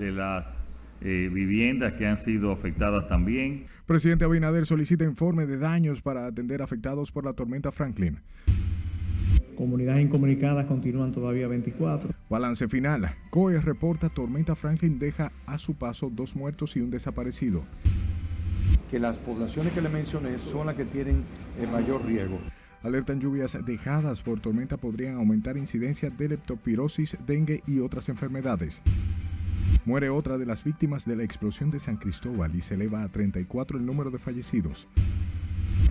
de las eh, viviendas que han sido afectadas también. Presidente Abinader solicita informe de daños para atender afectados por la tormenta Franklin. Comunidades incomunicadas continúan todavía 24. Balance final. COE reporta tormenta Franklin deja a su paso dos muertos y un desaparecido. Que las poblaciones que le mencioné son las que tienen el mayor riesgo. Alertan lluvias dejadas por tormenta podrían aumentar incidencia de leptopirosis, dengue y otras enfermedades. Muere otra de las víctimas de la explosión de San Cristóbal y se eleva a 34 el número de fallecidos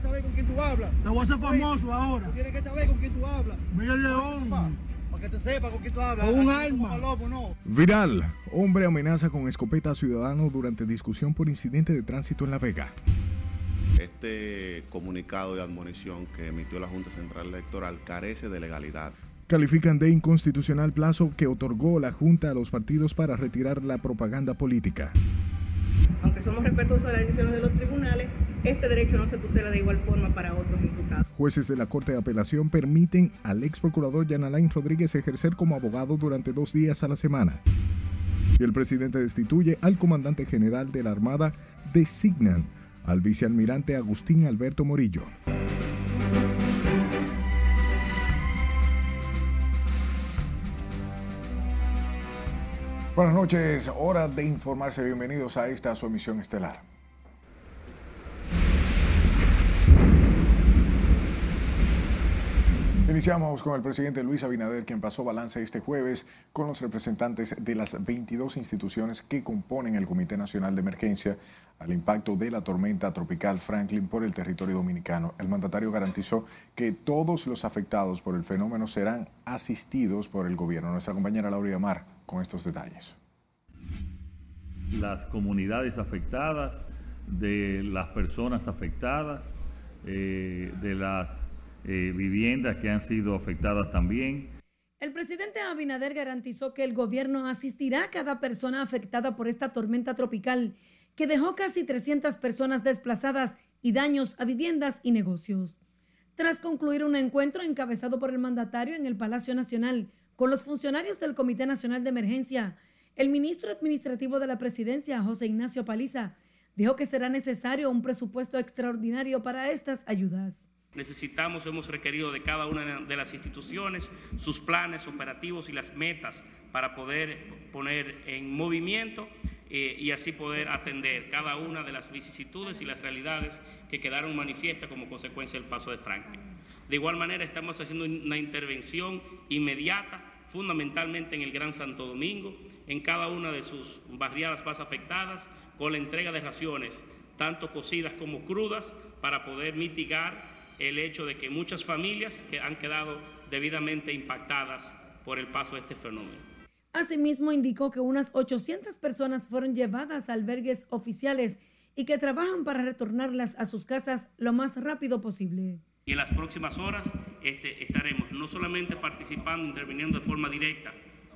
saber con quién tú hablas. Te voy a hacer famoso ahora. Tú tienes que saber con quién tú hablas. Mira el león. Para que te sepa con quién tú hablas. Con un arma. No. Viral. Hombre amenaza con escopeta a ciudadano durante discusión por incidente de tránsito en La Vega. Este comunicado de admonición que emitió la Junta Central Electoral carece de legalidad. Califican de inconstitucional plazo que otorgó la Junta a los partidos para retirar la propaganda política aunque somos respetuosos de las decisiones de los tribunales, este derecho no se tutela de igual forma para otros imputados. Jueces de la Corte de Apelación permiten al ex procurador Jan Alain Rodríguez ejercer como abogado durante dos días a la semana. Y el presidente destituye al comandante general de la Armada, designan al vicealmirante Agustín Alberto Morillo. Buenas noches, hora de informarse. Bienvenidos a esta su emisión estelar. Iniciamos con el presidente Luis Abinader, quien pasó balance este jueves con los representantes de las 22 instituciones que componen el Comité Nacional de Emergencia al impacto de la tormenta tropical Franklin por el territorio dominicano. El mandatario garantizó que todos los afectados por el fenómeno serán asistidos por el gobierno. Nuestra compañera Laura Mar con estos detalles. Las comunidades afectadas, de las personas afectadas, eh, de las eh, viviendas que han sido afectadas también. El presidente Abinader garantizó que el gobierno asistirá a cada persona afectada por esta tormenta tropical que dejó casi 300 personas desplazadas y daños a viviendas y negocios. Tras concluir un encuentro encabezado por el mandatario en el Palacio Nacional con los funcionarios del Comité Nacional de Emergencia, el ministro administrativo de la presidencia, José Ignacio Paliza, dijo que será necesario un presupuesto extraordinario para estas ayudas. Necesitamos, hemos requerido de cada una de las instituciones sus planes operativos y las metas para poder poner en movimiento eh, y así poder atender cada una de las vicisitudes y las realidades que quedaron manifiestas como consecuencia del paso de Franklin. De igual manera, estamos haciendo una intervención inmediata fundamentalmente en el Gran Santo Domingo, en cada una de sus barriadas más afectadas, con la entrega de raciones, tanto cocidas como crudas, para poder mitigar el hecho de que muchas familias que han quedado debidamente impactadas por el paso de este fenómeno. Asimismo, indicó que unas 800 personas fueron llevadas a albergues oficiales y que trabajan para retornarlas a sus casas lo más rápido posible. Y en las próximas horas este, estaremos no solamente participando, interviniendo de forma directa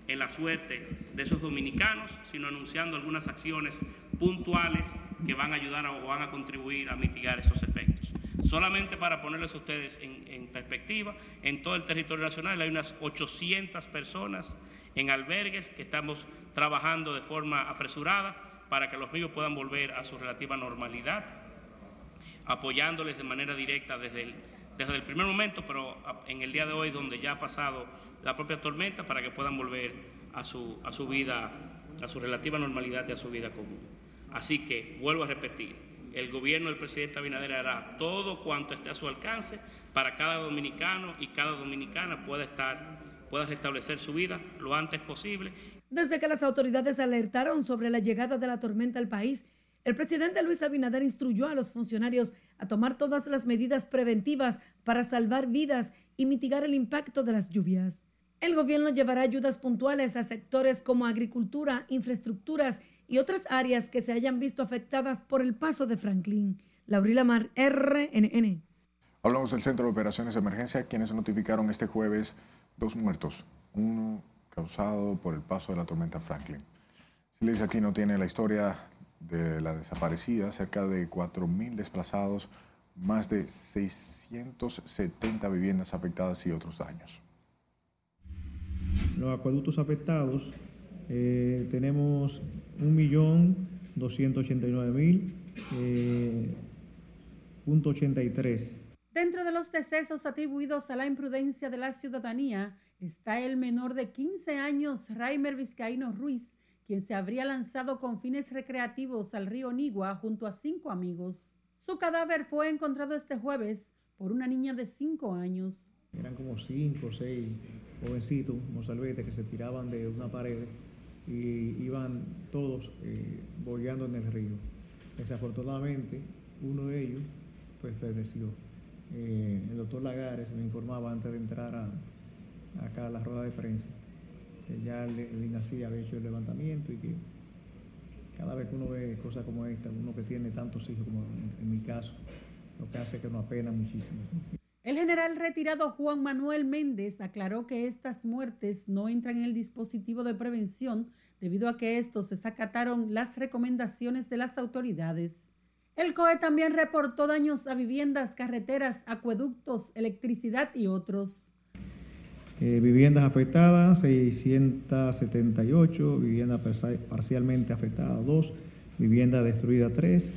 en la suerte de esos dominicanos, sino anunciando algunas acciones puntuales que van a ayudar o van a contribuir a mitigar esos efectos. Solamente para ponerles a ustedes en, perspectiva, en todo el territorio nacional hay unas 800 personas en albergues que estamos trabajando de forma apresurada para que los míos puedan volver a su relativa normalidad, apoyándoles de manera directa desde el desde el primer momento, pero en el día de hoy donde ya ha pasado la propia tormenta para que puedan volver a su, a su vida, a su relativa normalidad y a su vida común. Así que, vuelvo a repetir, el gobierno del presidente Abinader hará todo cuanto esté a su alcance para cada dominicano y cada dominicana pueda estar, pueda restablecer su vida lo antes posible. Desde que las autoridades alertaron sobre la llegada de la tormenta al país, el presidente Luis Abinader instruyó a los funcionarios a tomar todas las medidas preventivas para salvar vidas y mitigar el impacto de las lluvias. El gobierno llevará ayudas puntuales a sectores como agricultura, infraestructuras y otras áreas que se hayan visto afectadas por el paso de Franklin. Laurila Mar, RNN. Hablamos del Centro de Operaciones de Emergencia, quienes notificaron este jueves dos muertos, uno causado por el paso de la tormenta Franklin. Si aquí no tiene la historia de la desaparecida, cerca de 4.000 desplazados, más de 670 viviendas afectadas y otros daños. Los acueductos afectados Eh, tenemos 1.289.000.83. Eh, Dentro de los decesos atribuidos a la imprudencia de la ciudadanía está el menor de 15 años, Raimer Vizcaíno Ruiz, quien se habría lanzado con fines recreativos al río Nigua junto a cinco amigos. Su cadáver fue encontrado este jueves por una niña de 5 años. Eran como cinco o seis jovencitos, mozalbetes, que se tiraban de una pared y iban todos eh, bollando en el río. Desafortunadamente, uno de ellos pues pereció. Eh, el doctor Lagares me informaba antes de entrar a, acá a la rueda de prensa que ya el, INACI había hecho el levantamiento y que cada vez que uno ve cosas como esta, uno que tiene tantos hijos como en, mi caso, lo que hace que nos apena muchísimo. El general retirado Juan Manuel Méndez aclaró que estas muertes no entran en el dispositivo de prevención debido a que estos desacataron las recomendaciones de las autoridades. El COE también reportó daños a viviendas, carreteras, acueductos, electricidad y otros. Eh, viviendas afectadas, 678, viviendas parcialmente afectadas, 2, vivienda destruida, 3,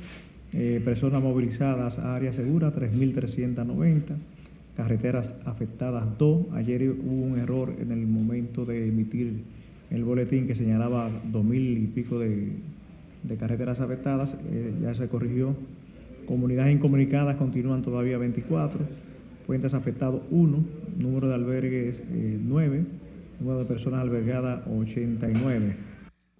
eh, personas movilizadas a área segura, 3.390 carreteras afectadas 2. Ayer hubo un error en el momento de emitir el boletín que señalaba dos mil y pico de, carreteras afectadas, eh, ya se corrigió. Comunidades incomunicadas continúan todavía 24, puentes afectados 1, número de albergues 9, eh, número de personas albergadas 89.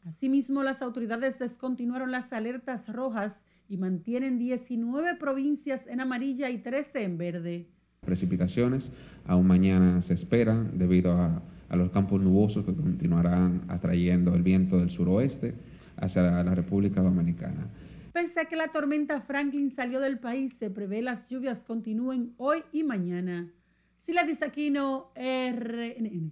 Asimismo, las autoridades descontinuaron las alertas rojas y mantienen 19 provincias en amarilla y 13 en verde precipitaciones. Aún mañana se esperan debido a, los campos nubosos que continuarán atrayendo el viento del suroeste hacia la República Dominicana. Pese a que la tormenta Franklin salió del país, se prevé las lluvias continúen hoy y mañana. Sila Disaquino, RNN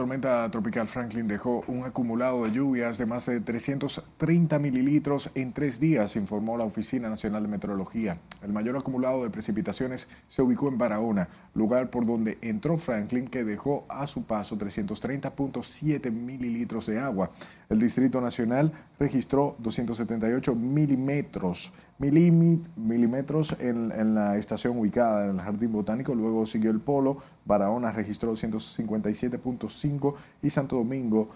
tormenta tropical Franklin dejó un acumulado de lluvias de más de 330 mililitros en tres días, informó la Oficina Nacional de Meteorología. El mayor acumulado de precipitaciones se ubicó en Barahona, lugar por donde entró Franklin, que dejó a su paso 330.7 mililitros de agua. El Distrito Nacional registró 278 milímetros, milímetros en, en la estación ubicada en el Jardín Botánico. Luego siguió el Polo, Barahona registró 257.5 y Santo Domingo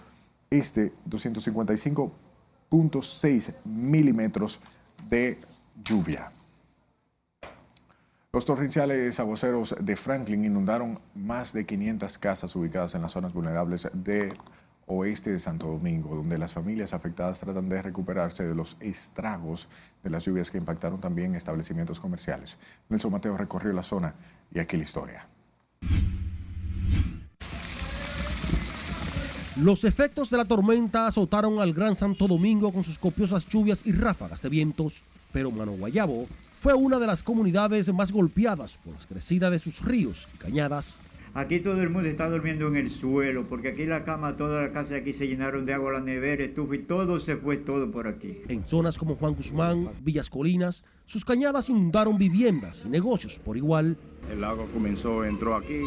Este 255.6 milímetros de lluvia. Los torrenciales aguaceros de Franklin inundaron más de 500 casas ubicadas en las zonas vulnerables de oeste de Santo Domingo, donde las familias afectadas tratan de recuperarse de los estragos de las lluvias que impactaron también establecimientos comerciales. Nelson Mateo recorrió la zona y aquí la historia. Los efectos de la tormenta azotaron al Gran Santo Domingo con sus copiosas lluvias y ráfagas de vientos, pero Mano Guayabo fue una de las comunidades más golpeadas por la crecida de sus ríos y cañadas. Aquí todo el mundo está durmiendo en el suelo, porque aquí la cama, toda la casa de aquí se llenaron de agua, la nevera, estufa y todo se fue todo por aquí. En zonas como Juan Guzmán, Villas Colinas, sus cañadas inundaron viviendas y negocios por igual. El agua comenzó, entró aquí,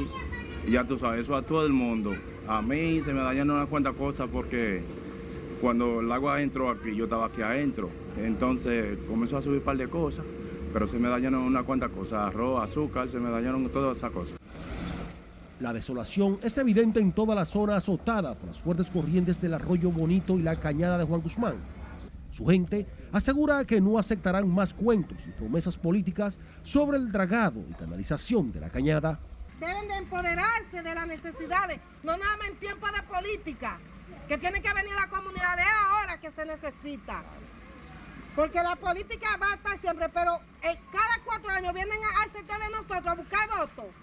y ya tú sabes, eso a todo el mundo. A mí se me dañaron unas cuantas cosas porque cuando el agua entró aquí, yo estaba aquí adentro. Entonces comenzó a subir un par de cosas, pero se me dañaron unas cuantas cosas, arroz, azúcar, se me dañaron todas esas cosas. La desolación es evidente en toda la zona azotada por las fuertes corrientes del arroyo Bonito y la cañada de Juan Guzmán. Su gente asegura que no aceptarán más cuentos y promesas políticas sobre el dragado y canalización de la cañada. Deben de empoderarse de las necesidades, no nada más en tiempo de política, que tiene que venir la comunidad de ahora que se necesita. Porque la política va a estar siempre, pero eh, cada cuatro años vienen a hacerse de nosotros a buscar votos.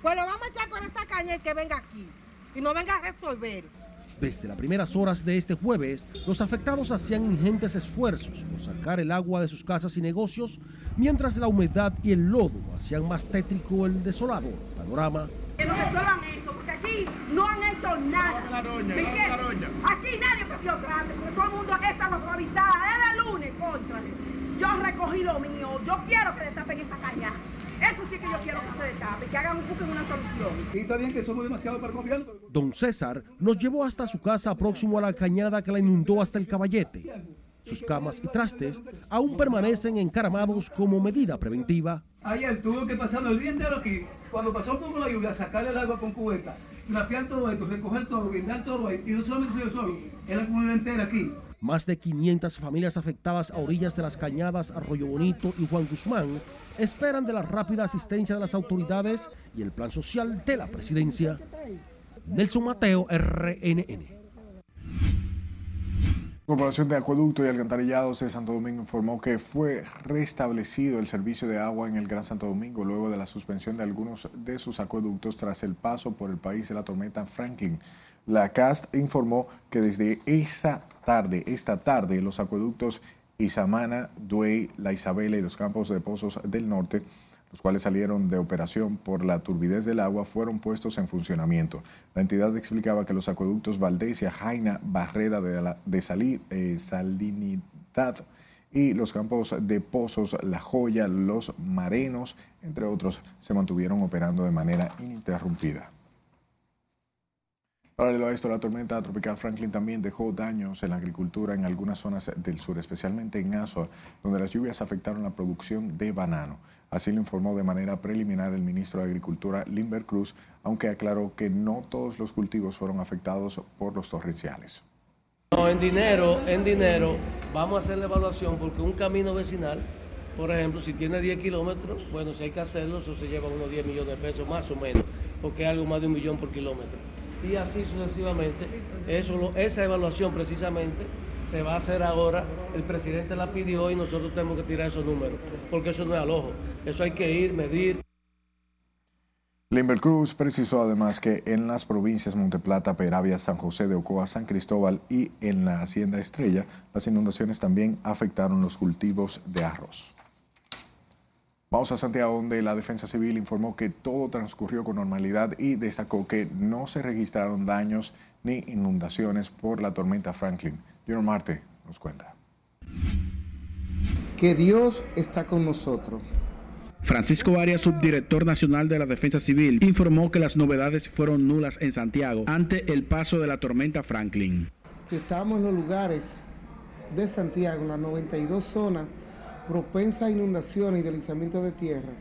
Pues lo vamos a echar por esa caña y que venga aquí y no venga a resolver. Desde las primeras horas de este jueves, los afectados hacían ingentes esfuerzos por sacar el agua de sus casas y negocios, mientras la humedad y el lodo hacían más tétrico el desolado panorama. Que no resuelvan eso, porque aquí no han hecho nada. aquí nadie cogió grande, porque todo el mundo el lunes contra. Yo recogí lo mío, yo quiero que le tapen esa caña. Eso sí que yo quiero que se destape, que hagan, busquen una solución. Y está bien que somos demasiado para el gobierno. Don César nos llevó hasta su casa próximo a la cañada que la inundó hasta el caballete. Sus camas y trastes aún permanecen encaramados como medida preventiva. Ayer tuvo que pasar el día entero aquí, cuando pasó por la lluvia, sacarle el agua con cubeta, trapear todo esto, recoger todo, guindar todo ahí. Y no solamente yo solo, es la comunidad entera aquí. Más de 500 familias afectadas a orillas de las cañadas Arroyo Bonito y Juan Guzmán esperan de la rápida asistencia de las autoridades y el plan social de la presidencia. Nelson Mateo, RNN. Corporación de Acueducto y Alcantarillados de Santo Domingo informó que fue restablecido el servicio de agua en el Gran Santo Domingo luego de la suspensión de algunos de sus acueductos tras el paso por el país de la tormenta Franklin. La CAST informó que desde esa tarde, esta tarde, los acueductos Isamana, Duey, La Isabela y los campos de pozos del norte los cuales salieron de operación por la turbidez del agua, fueron puestos en funcionamiento. La entidad explicaba que los acueductos Valdesia, Jaina, Barrera de, la, eh, Salinidad y los campos de pozos La Joya, Los Marenos, entre otros, se mantuvieron operando de manera ininterrumpida. Paralelo a esto, la tormenta tropical Franklin también dejó daños en la agricultura en algunas zonas del sur, especialmente en Azua, donde las lluvias afectaron la producción de banano. Así lo informó de manera preliminar el ministro de Agricultura, Limber Cruz, aunque aclaró que no todos los cultivos fueron afectados por los torrenciales. No, en dinero, en dinero, vamos a hacer la evaluación porque un camino vecinal, por ejemplo, si tiene 10 kilómetros, bueno, si hay que hacerlo, eso se lleva unos 10 millones de pesos, más o menos, porque es algo más de un millón por kilómetro. Y así sucesivamente. Eso, esa evaluación precisamente se va a hacer ahora, el presidente la pidió y nosotros tenemos que tirar esos números, porque eso no es al ojo, eso hay que ir, medir. Limber Cruz precisó además que en las provincias Monteplata, Peravia, San José de Ocoa, San Cristóbal y en la Hacienda Estrella, las inundaciones también afectaron los cultivos de arroz. Vamos a Santiago, donde la Defensa Civil informó que todo transcurrió con normalidad y destacó que no se registraron daños ni inundaciones por la tormenta Franklin. Junior Marte nos cuenta. Que Dios está con nosotros. Francisco Arias, subdirector nacional de la Defensa Civil, informó que las novedades fueron nulas en Santiago ante el paso de la tormenta Franklin. Que estamos en los lugares de Santiago, en las 92 zonas propensas a inundaciones y deslizamiento de tierra,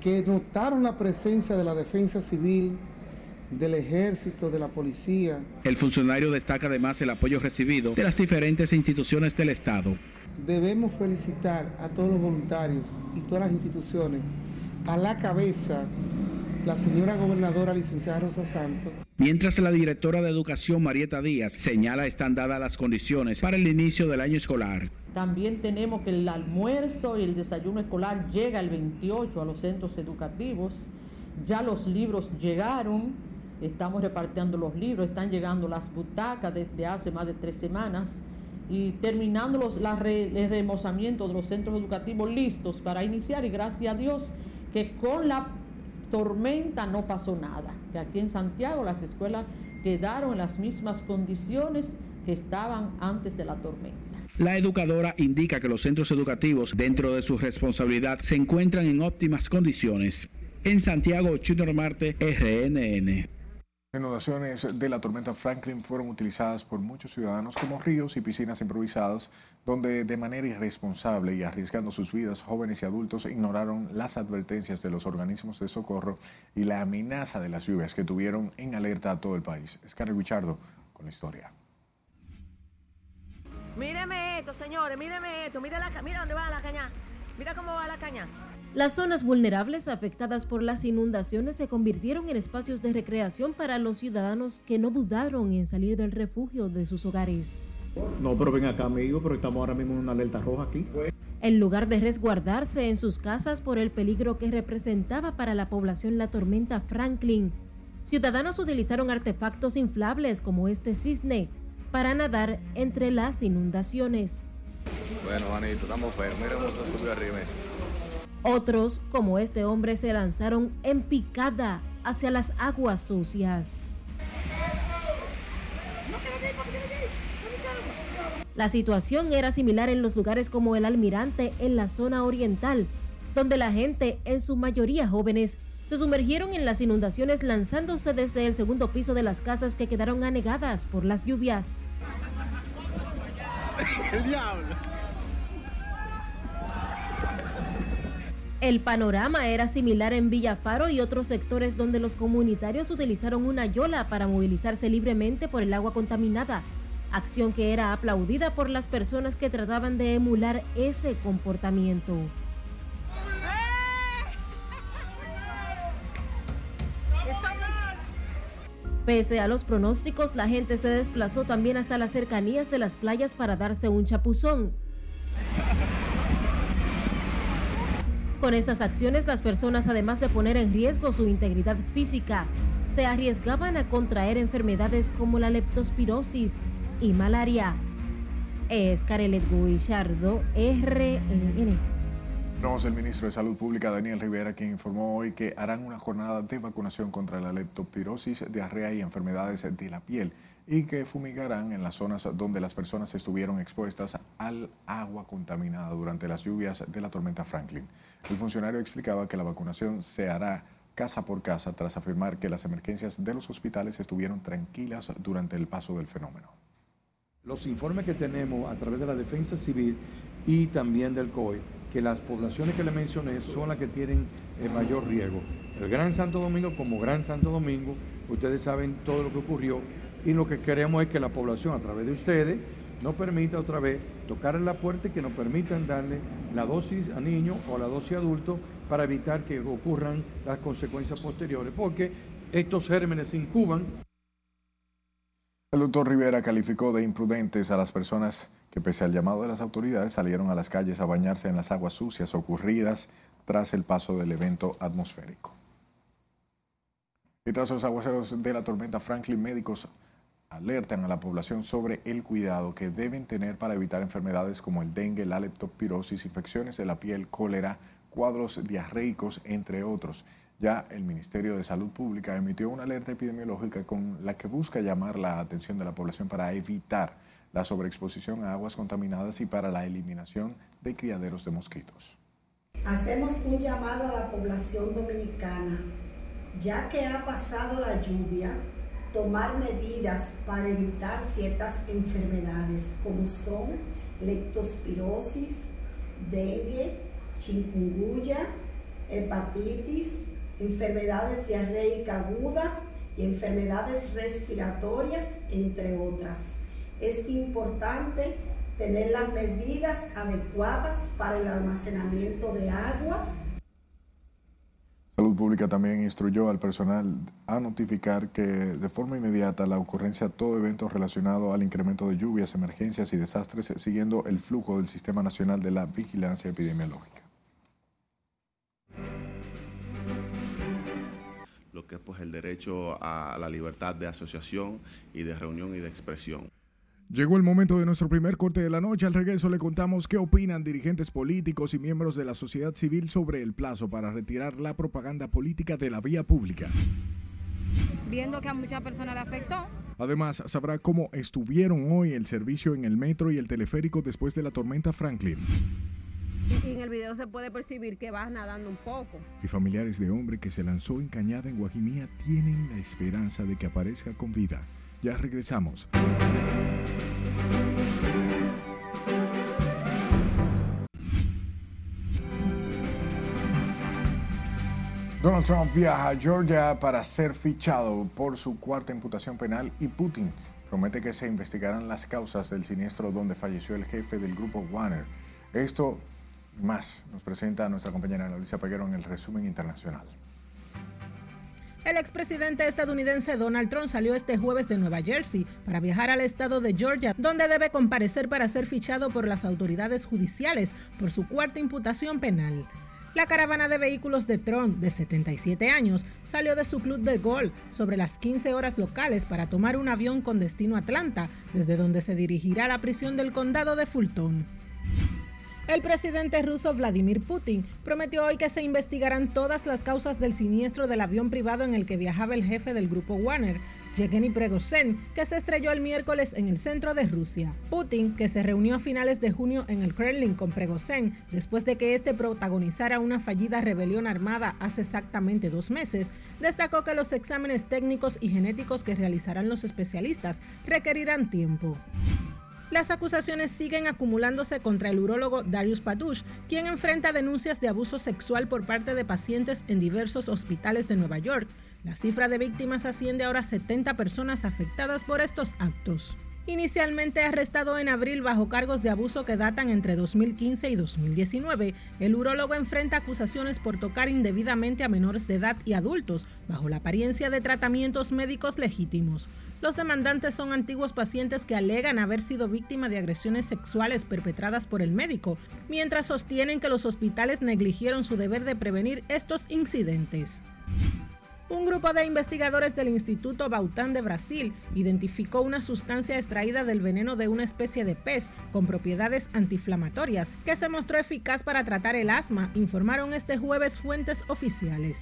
que notaron la presencia de la Defensa Civil, del ejército, de la policía. El funcionario destaca además el apoyo recibido de las diferentes instituciones del Estado. Debemos felicitar a todos los voluntarios y todas las instituciones, a la cabeza la señora gobernadora licenciada Rosa Santos. Mientras la directora de Educación Marieta Díaz señala están dadas las condiciones para el inicio del año escolar. También tenemos que el almuerzo y el desayuno escolar llega el 28 a los centros educativos. Ya los libros llegaron, estamos repartiendo los libros, están llegando las butacas desde hace más de tres semanas y terminando los, el remozamiento de los centros educativos listos para iniciar y gracias a Dios que con la tormenta no pasó nada, que aquí en Santiago las escuelas quedaron en las mismas condiciones que estaban antes de la tormenta. La educadora indica que los centros educativos, dentro de su responsabilidad, se encuentran en óptimas condiciones. En Santiago, Junior Marte, RNN. Inundaciones de la tormenta Franklin fueron utilizadas por muchos ciudadanos como ríos y piscinas improvisadas, donde de manera irresponsable y arriesgando sus vidas, jóvenes y adultos ignoraron las advertencias de los organismos de socorro y la amenaza de las lluvias que tuvieron en alerta a todo el país. Scarlett Richardo con la historia. Míreme esto, señores, míreme esto, mira, la, mira dónde va la caña, mira cómo va la caña. Las zonas vulnerables afectadas por las inundaciones se convirtieron en espacios de recreación para los ciudadanos que no dudaron en salir del refugio de sus hogares. No, pero ven acá, amigo, pero estamos ahora mismo en una alerta roja aquí. En lugar de resguardarse en sus casas por el peligro que representaba para la población la tormenta Franklin, ciudadanos utilizaron artefactos inflables como este cisne para nadar entre las inundaciones. Bueno, Juanito, estamos feos. Mira cómo se subió arriba. Otros, como este hombre, se lanzaron en picada hacia las aguas sucias. La situación era similar en los lugares como el Almirante en la zona oriental, donde la gente, en su mayoría jóvenes, se sumergieron en las inundaciones lanzándose desde el segundo piso de las casas que quedaron anegadas por las lluvias. El diablo. El panorama era similar en Villafaro y otros sectores donde los comunitarios utilizaron una yola para movilizarse libremente por el agua contaminada, acción que era aplaudida por las personas que trataban de emular ese comportamiento. Pese a los pronósticos, la gente se desplazó también hasta las cercanías de las playas para darse un chapuzón. Con estas acciones, las personas, además de poner en riesgo su integridad física, se arriesgaban a contraer enfermedades como la leptospirosis y malaria. Es Carelet Guillardo, RNN. Tenemos el ministro de Salud Pública, Daniel Rivera, quien informó hoy que harán una jornada de vacunación contra la leptospirosis, diarrea y enfermedades de la piel y que fumigarán en las zonas donde las personas estuvieron expuestas al agua contaminada durante las lluvias de la tormenta Franklin. El funcionario explicaba que la vacunación se hará casa por casa tras afirmar que las emergencias de los hospitales estuvieron tranquilas durante el paso del fenómeno. Los informes que tenemos a través de la Defensa Civil y también del COE que las poblaciones que le mencioné son las que tienen el eh, mayor riesgo. El Gran Santo Domingo como Gran Santo Domingo, ustedes saben todo lo que ocurrió y lo que queremos es que la población a través de ustedes nos permita otra vez tocar la puerta y que nos permitan darle la dosis a niños o la dosis a adultos para evitar que ocurran las consecuencias posteriores, porque estos gérmenes se incuban. El doctor Rivera calificó de imprudentes a las personas que pese al llamado de las autoridades salieron a las calles a bañarse en las aguas sucias ocurridas tras el paso del evento atmosférico. Y tras los aguaceros de la tormenta Franklin, médicos alertan a la población sobre el cuidado que deben tener para evitar enfermedades como el dengue, la leptospirosis, infecciones de la piel, cólera, cuadros diarreicos, entre otros. Ya el Ministerio de Salud Pública emitió una alerta epidemiológica con la que busca llamar la atención de la población para evitar la sobreexposición a aguas contaminadas y para la eliminación de criaderos de mosquitos. Hacemos un llamado a la población dominicana, ya que ha pasado la lluvia, tomar medidas para evitar ciertas enfermedades como son leptospirosis, dengue, chikungunya, hepatitis, enfermedades diarreicas aguda y enfermedades respiratorias, entre otras es importante tener las medidas adecuadas para el almacenamiento de agua. Salud Pública también instruyó al personal a notificar que de forma inmediata la ocurrencia de todo evento relacionado al incremento de lluvias, emergencias y desastres siguiendo el flujo del Sistema Nacional de la Vigilancia Epidemiológica. Lo que es pues el derecho a la libertad de asociación y de reunión y de expresión. Llegó el momento de nuestro primer corte de la noche. Al regreso le contamos qué opinan dirigentes políticos y miembros de la sociedad civil sobre el plazo para retirar la propaganda política de la vía pública. Viendo que a muchas personas le afectó. Además, sabrá cómo estuvieron hoy el servicio en el metro y el teleférico después de la tormenta Franklin. Y en el video se puede percibir que vas nadando un poco. Y familiares de hombre que se lanzó en cañada en Guajimía tienen la esperanza de que aparezca con vida. Ya regresamos. Donald Trump viaja a Georgia para ser fichado por su cuarta imputación penal y Putin promete que se investigarán las causas del siniestro donde falleció el jefe del grupo Warner. Esto más nos presenta nuestra compañera Luisa Peguero en el resumen internacional. El expresidente estadounidense Donald Trump salió este jueves de Nueva Jersey para viajar al estado de Georgia, donde debe comparecer para ser fichado por las autoridades judiciales por su cuarta imputación penal. La caravana de vehículos de Trump, de 77 años, salió de su club de golf sobre las 15 horas locales para tomar un avión con destino a Atlanta, desde donde se dirigirá a la prisión del condado de Fulton. El presidente ruso Vladimir Putin prometió hoy que se investigarán todas las causas del siniestro del avión privado en el que viajaba el jefe del grupo Warner, Yevgeny Prigozhin, que se estrelló el miércoles en el centro de Rusia. Putin, que se reunió a finales de junio en el Kremlin con Prigozhin después de que este protagonizara una fallida rebelión armada hace exactamente dos meses, destacó que los exámenes técnicos y genéticos que realizarán los especialistas requerirán tiempo. Las acusaciones siguen acumulándose contra el urólogo Darius Padush, quien enfrenta denuncias de abuso sexual por parte de pacientes en diversos hospitales de Nueva York. La cifra de víctimas asciende ahora a 70 personas afectadas por estos actos. Inicialmente arrestado en abril bajo cargos de abuso que datan entre 2015 y 2019, el urólogo enfrenta acusaciones por tocar indebidamente a menores de edad y adultos bajo la apariencia de tratamientos médicos legítimos. Los demandantes son antiguos pacientes que alegan haber sido víctima de agresiones sexuales perpetradas por el médico, mientras sostienen que los hospitales negligieron su deber de prevenir estos incidentes. Un grupo de investigadores del Instituto Baután de Brasil identificó una sustancia extraída del veneno de una especie de pez con propiedades antiinflamatorias que se mostró eficaz para tratar el asma, informaron este jueves fuentes oficiales.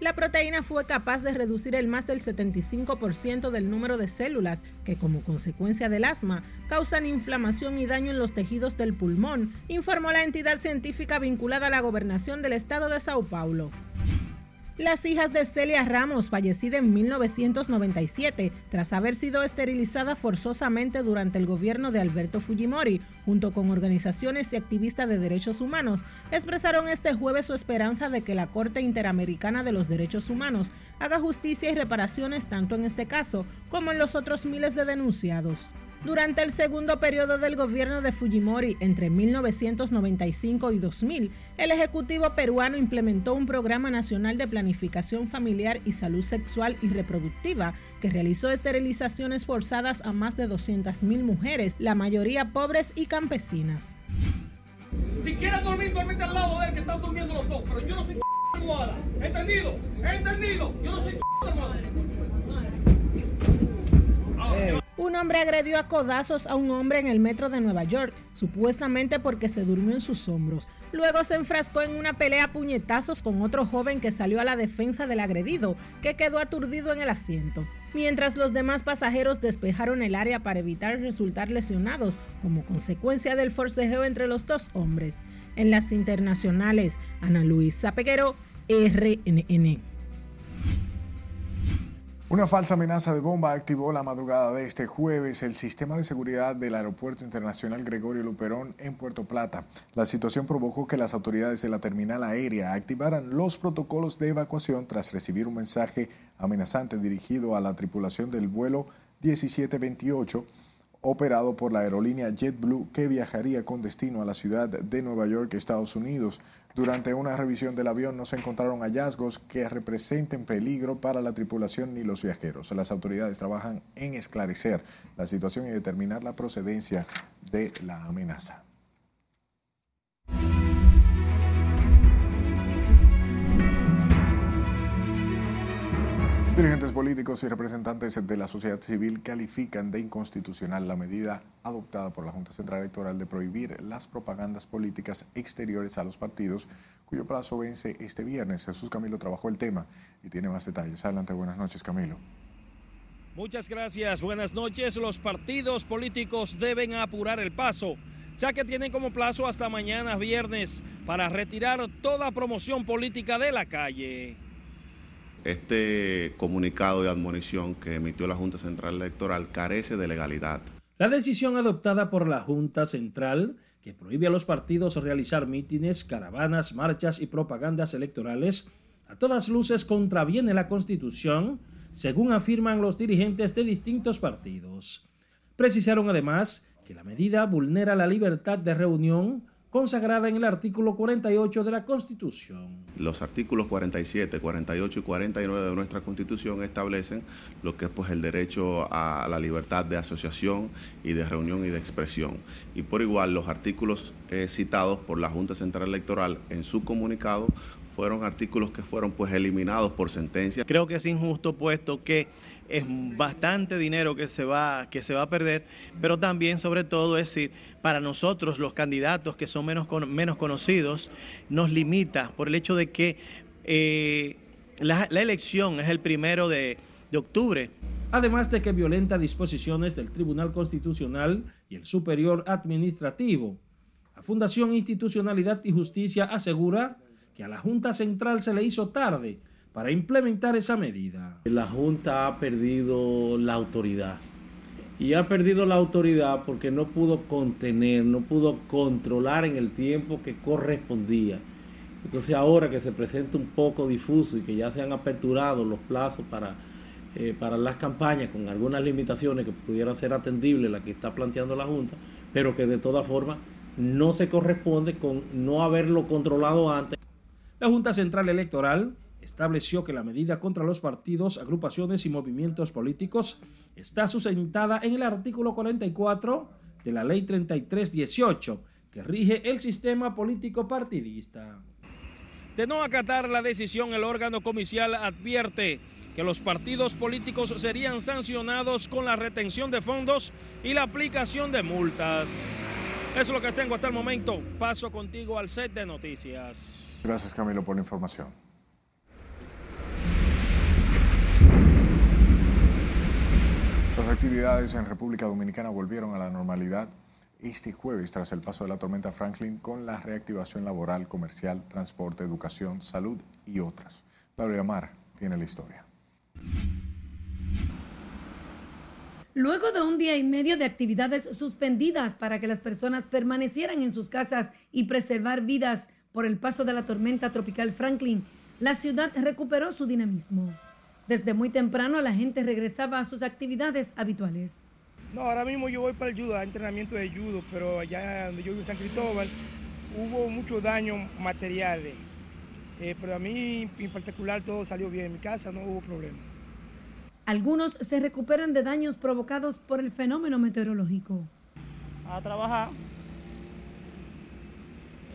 La proteína fue capaz de reducir el más del 75% del número de células que como consecuencia del asma causan inflamación y daño en los tejidos del pulmón, informó la entidad científica vinculada a la gobernación del estado de Sao Paulo. Las hijas de Celia Ramos, fallecida en 1997 tras haber sido esterilizada forzosamente durante el gobierno de Alberto Fujimori, junto con organizaciones y activistas de derechos humanos, expresaron este jueves su esperanza de que la Corte Interamericana de los Derechos Humanos haga justicia y reparaciones tanto en este caso como en los otros miles de denunciados. Durante el segundo periodo del gobierno de Fujimori entre 1995 y 2000, el Ejecutivo peruano implementó un programa nacional de planificación familiar y salud sexual y reproductiva que realizó esterilizaciones forzadas a más de 200.000 mujeres, la mayoría pobres y campesinas. Si quieres dormir, duerme al lado de él que están durmiendo los dos, pero yo no soy almohada. ¿Entendido? ¿Entendido? Yo no soy almohada. Un hombre agredió a codazos a un hombre en el metro de Nueva York, supuestamente porque se durmió en sus hombros. Luego se enfrascó en una pelea a puñetazos con otro joven que salió a la defensa del agredido, que quedó aturdido en el asiento. Mientras los demás pasajeros despejaron el área para evitar resultar lesionados como consecuencia del forcejeo entre los dos hombres. En las internacionales, Ana Luisa Peguero, RNN. Una falsa amenaza de bomba activó la madrugada de este jueves el sistema de seguridad del Aeropuerto Internacional Gregorio Luperón en Puerto Plata. La situación provocó que las autoridades de la terminal aérea activaran los protocolos de evacuación tras recibir un mensaje amenazante dirigido a la tripulación del vuelo 1728 operado por la aerolínea JetBlue que viajaría con destino a la ciudad de Nueva York, Estados Unidos. Durante una revisión del avión no se encontraron hallazgos que representen peligro para la tripulación ni los viajeros. Las autoridades trabajan en esclarecer la situación y determinar la procedencia de la amenaza. Dirigentes políticos y representantes de la sociedad civil califican de inconstitucional la medida adoptada por la Junta Central Electoral de prohibir las propagandas políticas exteriores a los partidos, cuyo plazo vence este viernes. Jesús Camilo trabajó el tema y tiene más detalles. Adelante, buenas noches, Camilo. Muchas gracias, buenas noches. Los partidos políticos deben apurar el paso ya que tienen como plazo hasta mañana viernes para retirar toda promoción política de la calle. Este comunicado de admonición que emitió la Junta Central Electoral carece de legalidad. La decisión adoptada por la Junta Central, que prohíbe a los partidos realizar mítines, caravanas, marchas y propagandas electorales, a todas luces contraviene la Constitución, según afirman los dirigentes de distintos partidos. Precisaron además que la medida vulnera la libertad de reunión, consagrada en el artículo 48 de la Constitución. Los artículos 47, 48 y 49 de nuestra Constitución establecen lo que es pues el derecho a la libertad de asociación y de reunión y de expresión. Y por igual los artículos eh, citados por la Junta Central Electoral en su comunicado fueron artículos que fueron pues eliminados por sentencia. Creo que es injusto puesto que es bastante dinero que se va que se va a perder, pero también sobre todo es decir, para nosotros los candidatos que son menos menos conocidos nos limita por el hecho de que eh, la, elección es el primero de, de octubre además de que violenta disposiciones del Tribunal Constitucional y el Superior Administrativo. La Fundación Institucionalidad y Justicia asegura que a la Junta Central se le hizo tarde para implementar esa medida. La Junta ha perdido la autoridad. Y ha perdido la autoridad porque no pudo contener, no pudo controlar en el tiempo que correspondía. Entonces ahora que se presenta un poco difuso y que ya se han aperturado los plazos para, eh, para las campañas con algunas limitaciones que pudieran ser atendibles, la que está planteando la Junta, pero que de todas formas no se corresponde con no haberlo controlado antes. La Junta Central Electoral estableció que la medida contra los partidos, agrupaciones y movimientos políticos está sustentada en el artículo 44 de la Ley 3318, que rige el sistema político partidista. De no acatar la decisión, el órgano comicial advierte que los partidos políticos serían sancionados con la retención de fondos y la aplicación de multas. Eso es lo que tengo hasta el momento. Paso contigo al set de noticias. Gracias Camilo por la información. Las actividades en República Dominicana volvieron a la normalidad este jueves tras el paso de la tormenta Franklin con la reactivación laboral, comercial, transporte, educación, salud y otras. Laura Mar tiene la historia. Luego de un día y medio de actividades suspendidas para que las personas permanecieran en sus casas y preservar vidas por el paso de la tormenta tropical Franklin, la ciudad recuperó su dinamismo. Desde muy temprano la gente regresaba a sus actividades habituales. No, ahora mismo yo voy para el judo, a entrenamiento de judo, pero allá donde yo vivo en San Cristóbal hubo muchos daños materiales. Eh, pero a mí en particular todo salió bien, en mi casa no hubo problema. Algunos se recuperan de daños provocados por el fenómeno meteorológico. A trabajar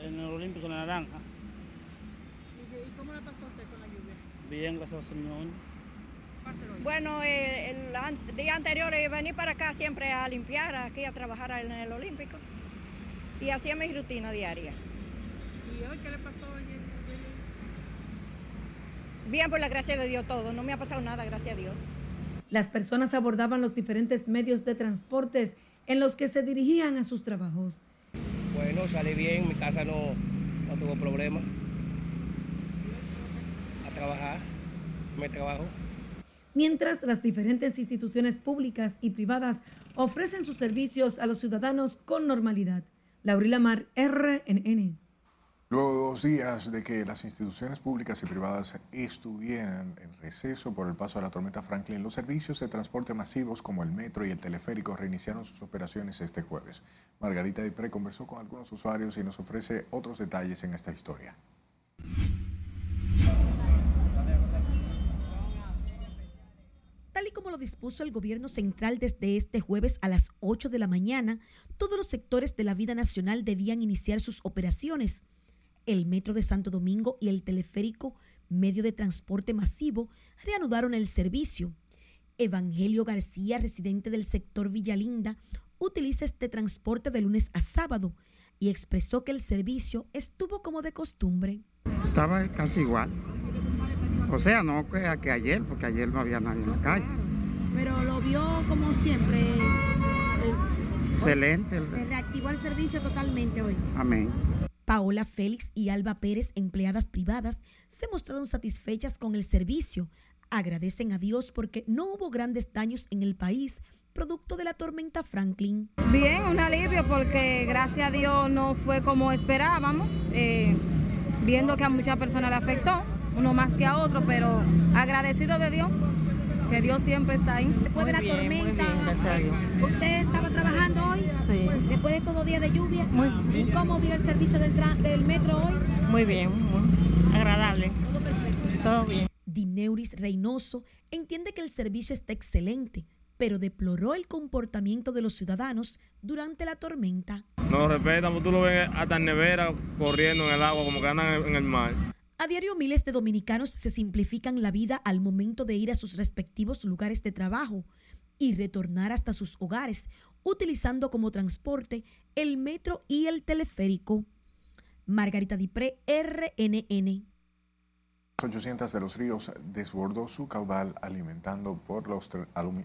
en el Olímpico de Naranja. ¿Y cómo le pasó a usted con la lluvia? Bien, gracias al Señor. Bueno, el, el día anterior vení para acá siempre a limpiar, aquí a trabajar en el Olímpico. Y hacía mi rutina diaria. ¿Y hoy qué le pasó? Bien, por la gracia de Dios todo. No me ha pasado nada, gracias a Dios. Las personas abordaban los diferentes medios de transportes en los que se dirigían a sus trabajos. Bueno, salí bien, mi casa no, no tuvo problema. A trabajar, me trabajo mientras las diferentes instituciones públicas y privadas ofrecen sus servicios a los ciudadanos con normalidad. Laurila Mar, RNN. Luego de dos días de que las instituciones públicas y privadas estuvieran en receso por el paso de la tormenta Franklin, los servicios de transporte masivos como el metro y el teleférico reiniciaron sus operaciones este jueves. Margarita Dipré conversó con algunos usuarios y nos ofrece otros detalles en esta historia. Tal y como lo dispuso el gobierno central desde este jueves a las 8 de la mañana, todos los sectores de la vida nacional debían iniciar sus operaciones. El Metro de Santo Domingo y el teleférico, medio de transporte masivo, reanudaron el servicio. Evangelio García, residente del sector Villalinda, utiliza este transporte de lunes a sábado y expresó que el servicio estuvo como de costumbre. Estaba casi igual. O sea, no que, que ayer, porque ayer no había nadie en la calle. Pero lo vio como siempre. Excelente. Se reactivó el servicio totalmente hoy. Amén. Paola Félix y Alba Pérez, empleadas privadas, se mostraron satisfechas con el servicio. Agradecen a Dios porque no hubo grandes daños en el país producto de la tormenta Franklin. Bien, un alivio porque gracias a Dios no fue como esperábamos, eh, viendo que a muchas personas le afectó uno más que a otro, pero agradecido de Dios, que Dios siempre está ahí. Después de la tormenta, ¿usted estaba trabajando hoy? Sí. Después de todo día de lluvia. Muy bien. ¿Y cómo vio el servicio del, del metro hoy? Muy bien, muy agradable. Todo perfecto. Todo bien. Dineuris Reynoso entiende que el servicio está excelente, pero deploró el comportamiento de los ciudadanos durante la tormenta. No respetan, tú lo ves hasta en nevera corriendo en el agua como que andan en el mar. A diario miles de dominicanos se simplifican la vida al momento de ir a sus respectivos lugares de trabajo y retornar hasta sus hogares, utilizando como transporte el metro y el teleférico. Margarita Dipré, RNN. 800 de los ríos desbordó su caudal alimentando por los,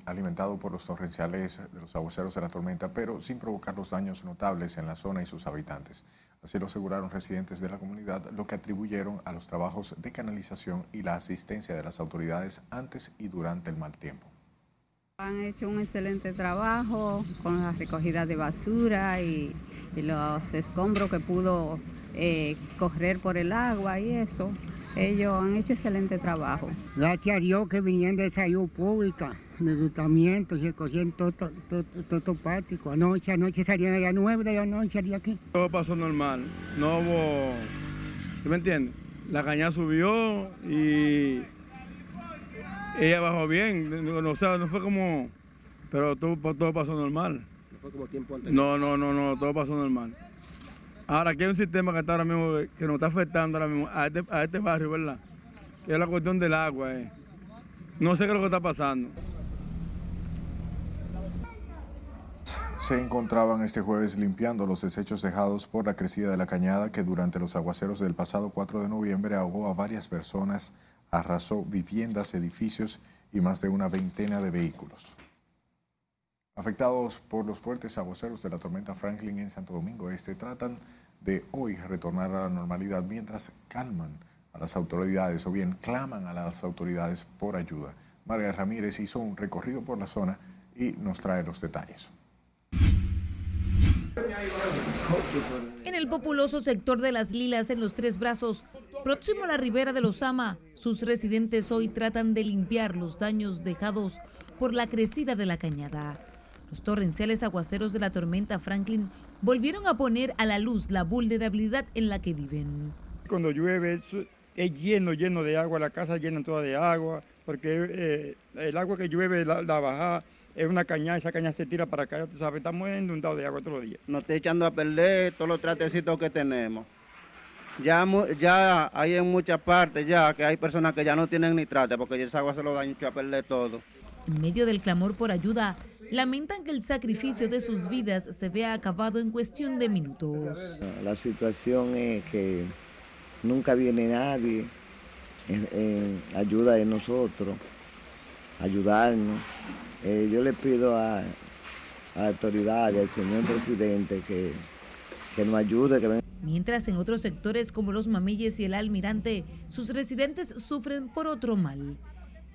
alimentado por los torrenciales de los aguaceros de la tormenta, pero sin provocar los daños notables en la zona y sus habitantes. Así lo aseguraron residentes de la comunidad, lo que atribuyeron a los trabajos de canalización y la asistencia de las autoridades antes y durante el mal tiempo. Han hecho un excelente trabajo con la recogida de basura y, los escombros que pudo eh, correr por el agua y eso. Ellos han hecho excelente trabajo. Gracias a Dios que vinieron de salud pública, de tratamiento, se cogieron todo, todo, todo, Anoche, anoche salían a las 9 de la noche, salí aquí. Todo pasó normal, no hubo, ¿tú me entiendes? La caña subió y ella bajó bien, o sea, no fue como, pero todo, todo pasó normal. ¿No fue como tiempo anterior? No, no, no, no, todo pasó normal. Ahora, aquí hay un sistema que está ahora mismo, que nos está afectando ahora mismo a este, este barrio, ¿verdad? Que es la cuestión del agua. Eh. No sé qué es lo que está pasando. Se encontraban este jueves limpiando los desechos dejados por la crecida de la cañada que durante los aguaceros del pasado 4 de noviembre ahogó a varias personas, arrasó viviendas, edificios y más de una veintena de vehículos. Afectados por los fuertes aguaceros de la tormenta Franklin en Santo Domingo Este, tratan de hoy retornar a la normalidad mientras calman a las autoridades o bien claman a las autoridades por ayuda. María Ramírez hizo un recorrido por la zona y nos trae los detalles. En el populoso sector de las Lilas en los Tres Brazos, próximo a la ribera de Lozama, sus residentes hoy tratan de limpiar los daños dejados por la crecida de la cañada. Los torrenciales aguaceros de la tormenta Franklin volvieron a poner a la luz la vulnerabilidad en la que viven. Cuando llueve es lleno, lleno de agua, la casa llena toda de agua, porque eh, el agua que llueve, la baja, es una caña, esa caña se tira para acá, sabes, estamos inundados de agua todos los días. Nos está echando a perder todos los tratecitos que tenemos. Ya, ya hay en muchas partes ya que hay personas que ya no tienen nitrate porque esa agua se lo daño a perder todo. En medio del clamor por ayuda, lamentan que el sacrificio de sus vidas se vea acabado en cuestión de minutos. La situación es que nunca viene nadie en, ayuda de nosotros, ayudarnos. Eh, yo le pido a, a la autoridad, al señor presidente, que, que nos ayude. Que Mientras en otros sectores como los Mamilles y el Almirante, sus residentes sufren por otro mal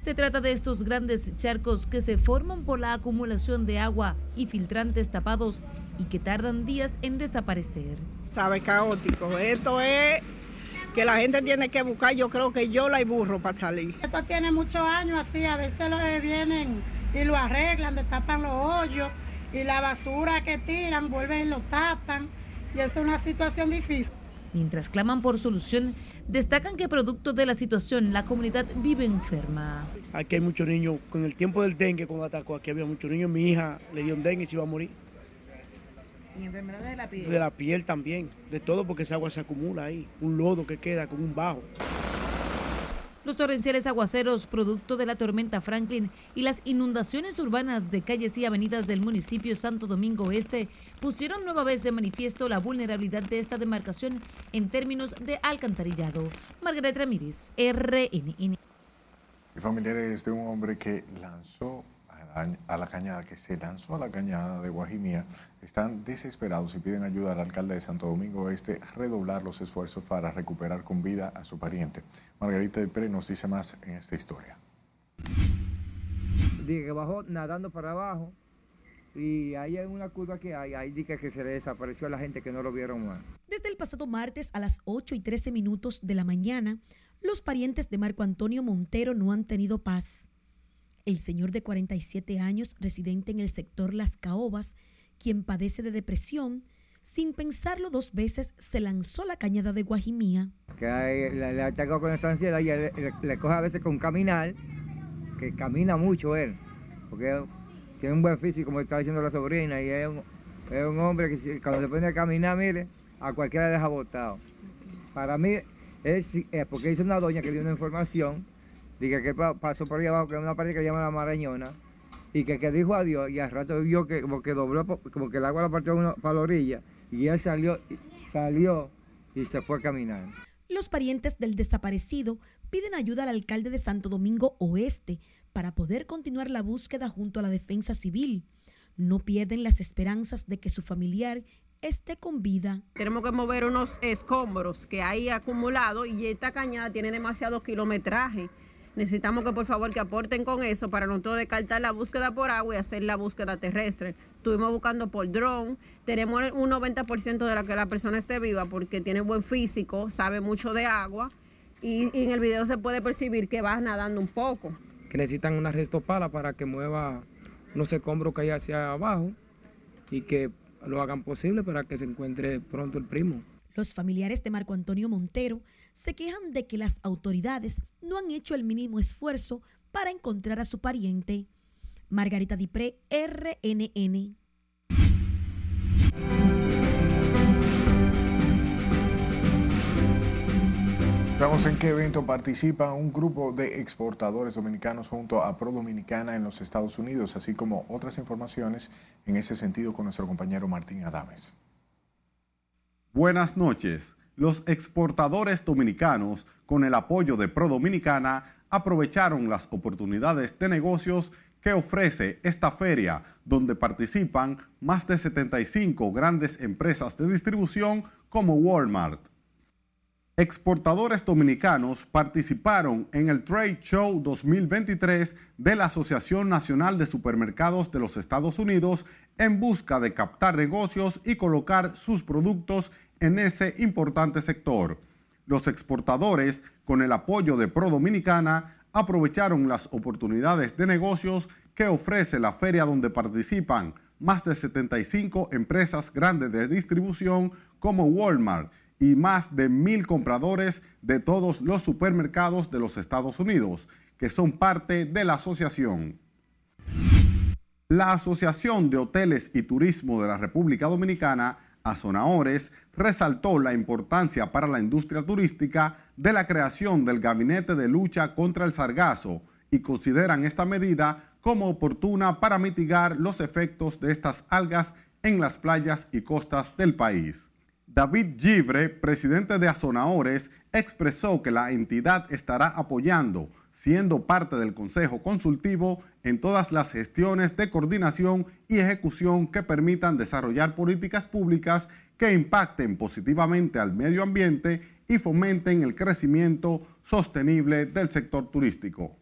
se trata de estos grandes charcos que se forman por la acumulación de agua y filtrantes tapados y que tardan días en desaparecer. Sabe, caótico. Esto es que la gente tiene que buscar, yo creo que yo la hay burro para salir. Esto tiene muchos años así, a veces lo vienen y lo arreglan, destapan los hoyos y la basura que tiran vuelven y lo tapan y es una situación difícil. Mientras claman por solución, destacan que producto de la situación la comunidad vive enferma. Aquí hay muchos niños, con el tiempo del dengue cuando atacó, aquí había muchos niños, mi hija le dio un dengue y se iba a morir. ¿Y enfermedades de la piel? De la piel también, de todo porque esa agua se acumula ahí, un lodo que queda con un bajo. Los torrenciales aguaceros, producto de la tormenta Franklin y las inundaciones urbanas de calles y avenidas del municipio Santo Domingo Este, pusieron nueva vez de manifiesto la vulnerabilidad de esta demarcación en términos de alcantarillado. Margaret Ramírez, RNN. Familiares de un hombre que lanzó a la cañada, que se lanzó a la cañada de Guajimía, están desesperados y piden ayuda al alcalde de Santo Domingo Este redoblar los esfuerzos para recuperar con vida a su pariente. Margarita de Pérez nos dice más en esta historia. Dije que bajó nadando para abajo y ahí hay una curva que hay, ahí dije que se le desapareció a la gente que no lo vieron más. Desde el pasado martes a las 8 y 13 minutos de la mañana, los parientes de Marco Antonio Montero no han tenido paz. El señor de 47 años, residente en el sector Las Caobas, quien padece de depresión, sin pensarlo dos veces, se lanzó la cañada de Guajimía. Que le, ha achacado con esa ansiedad y le, coge a veces con caminar, que camina mucho él, porque tiene un buen físico, como estaba diciendo la sobrina, y es un, hombre que cuando se pone a caminar, mire, a cualquiera le deja botado. Para mí, es, porque hizo una doña que dio una información Dije que pasó por ahí abajo, que es una parte que llama la Marañona, y que, que dijo adiós, y al rato vio que como que dobló, como que el agua la partió para la orilla, y él salió, salió y se fue a caminar. Los parientes del desaparecido piden ayuda al alcalde de Santo Domingo Oeste para poder continuar la búsqueda junto a la defensa civil. No pierden las esperanzas de que su familiar esté con vida. Tenemos que mover unos escombros que hay acumulados y esta cañada tiene demasiado kilometraje. Necesitamos que por favor que aporten con eso para nosotros descartar la búsqueda por agua y hacer la búsqueda terrestre. Estuvimos buscando por dron, tenemos un 90% de la que la persona esté viva porque tiene buen físico, sabe mucho de agua y, y en el video se puede percibir que va nadando un poco. Que necesitan una restopala para que mueva unos escombros que hay hacia abajo y que lo hagan posible para que se encuentre pronto el primo. Los familiares de Marco Antonio Montero se quejan de que las autoridades no han hecho el mínimo esfuerzo para encontrar a su pariente. Margarita Dipré, RNN. Veamos en qué evento participa un grupo de exportadores dominicanos junto a Pro Dominicana en los Estados Unidos, así como otras informaciones en ese sentido con nuestro compañero Martín Adames. Buenas noches. Los exportadores dominicanos, con el apoyo de Pro Dominicana, aprovecharon las oportunidades de negocios que ofrece esta feria, donde participan más de 75 grandes empresas de distribución como Walmart. Exportadores dominicanos participaron en el Trade Show 2023 de la Asociación Nacional de Supermercados de los Estados Unidos en busca de captar negocios y colocar sus productos en ese importante sector. Los exportadores, con el apoyo de Pro Dominicana, aprovecharon las oportunidades de negocios que ofrece la feria donde participan más de 75 empresas grandes de distribución como Walmart, y más de mil compradores de todos los supermercados de los Estados Unidos, que son parte de la asociación. La Asociación de Hoteles y Turismo de la República Dominicana, Azonaores, resaltó la importancia para la industria turística de la creación del Gabinete de Lucha contra el Sargazo y consideran esta medida como oportuna para mitigar los efectos de estas algas en las playas y costas del país. David Givre, presidente de Azonaores, expresó que la entidad estará apoyando, siendo parte del Consejo Consultivo, en todas las gestiones de coordinación y ejecución que permitan desarrollar políticas públicas que impacten positivamente al medio ambiente y fomenten el crecimiento sostenible del sector turístico.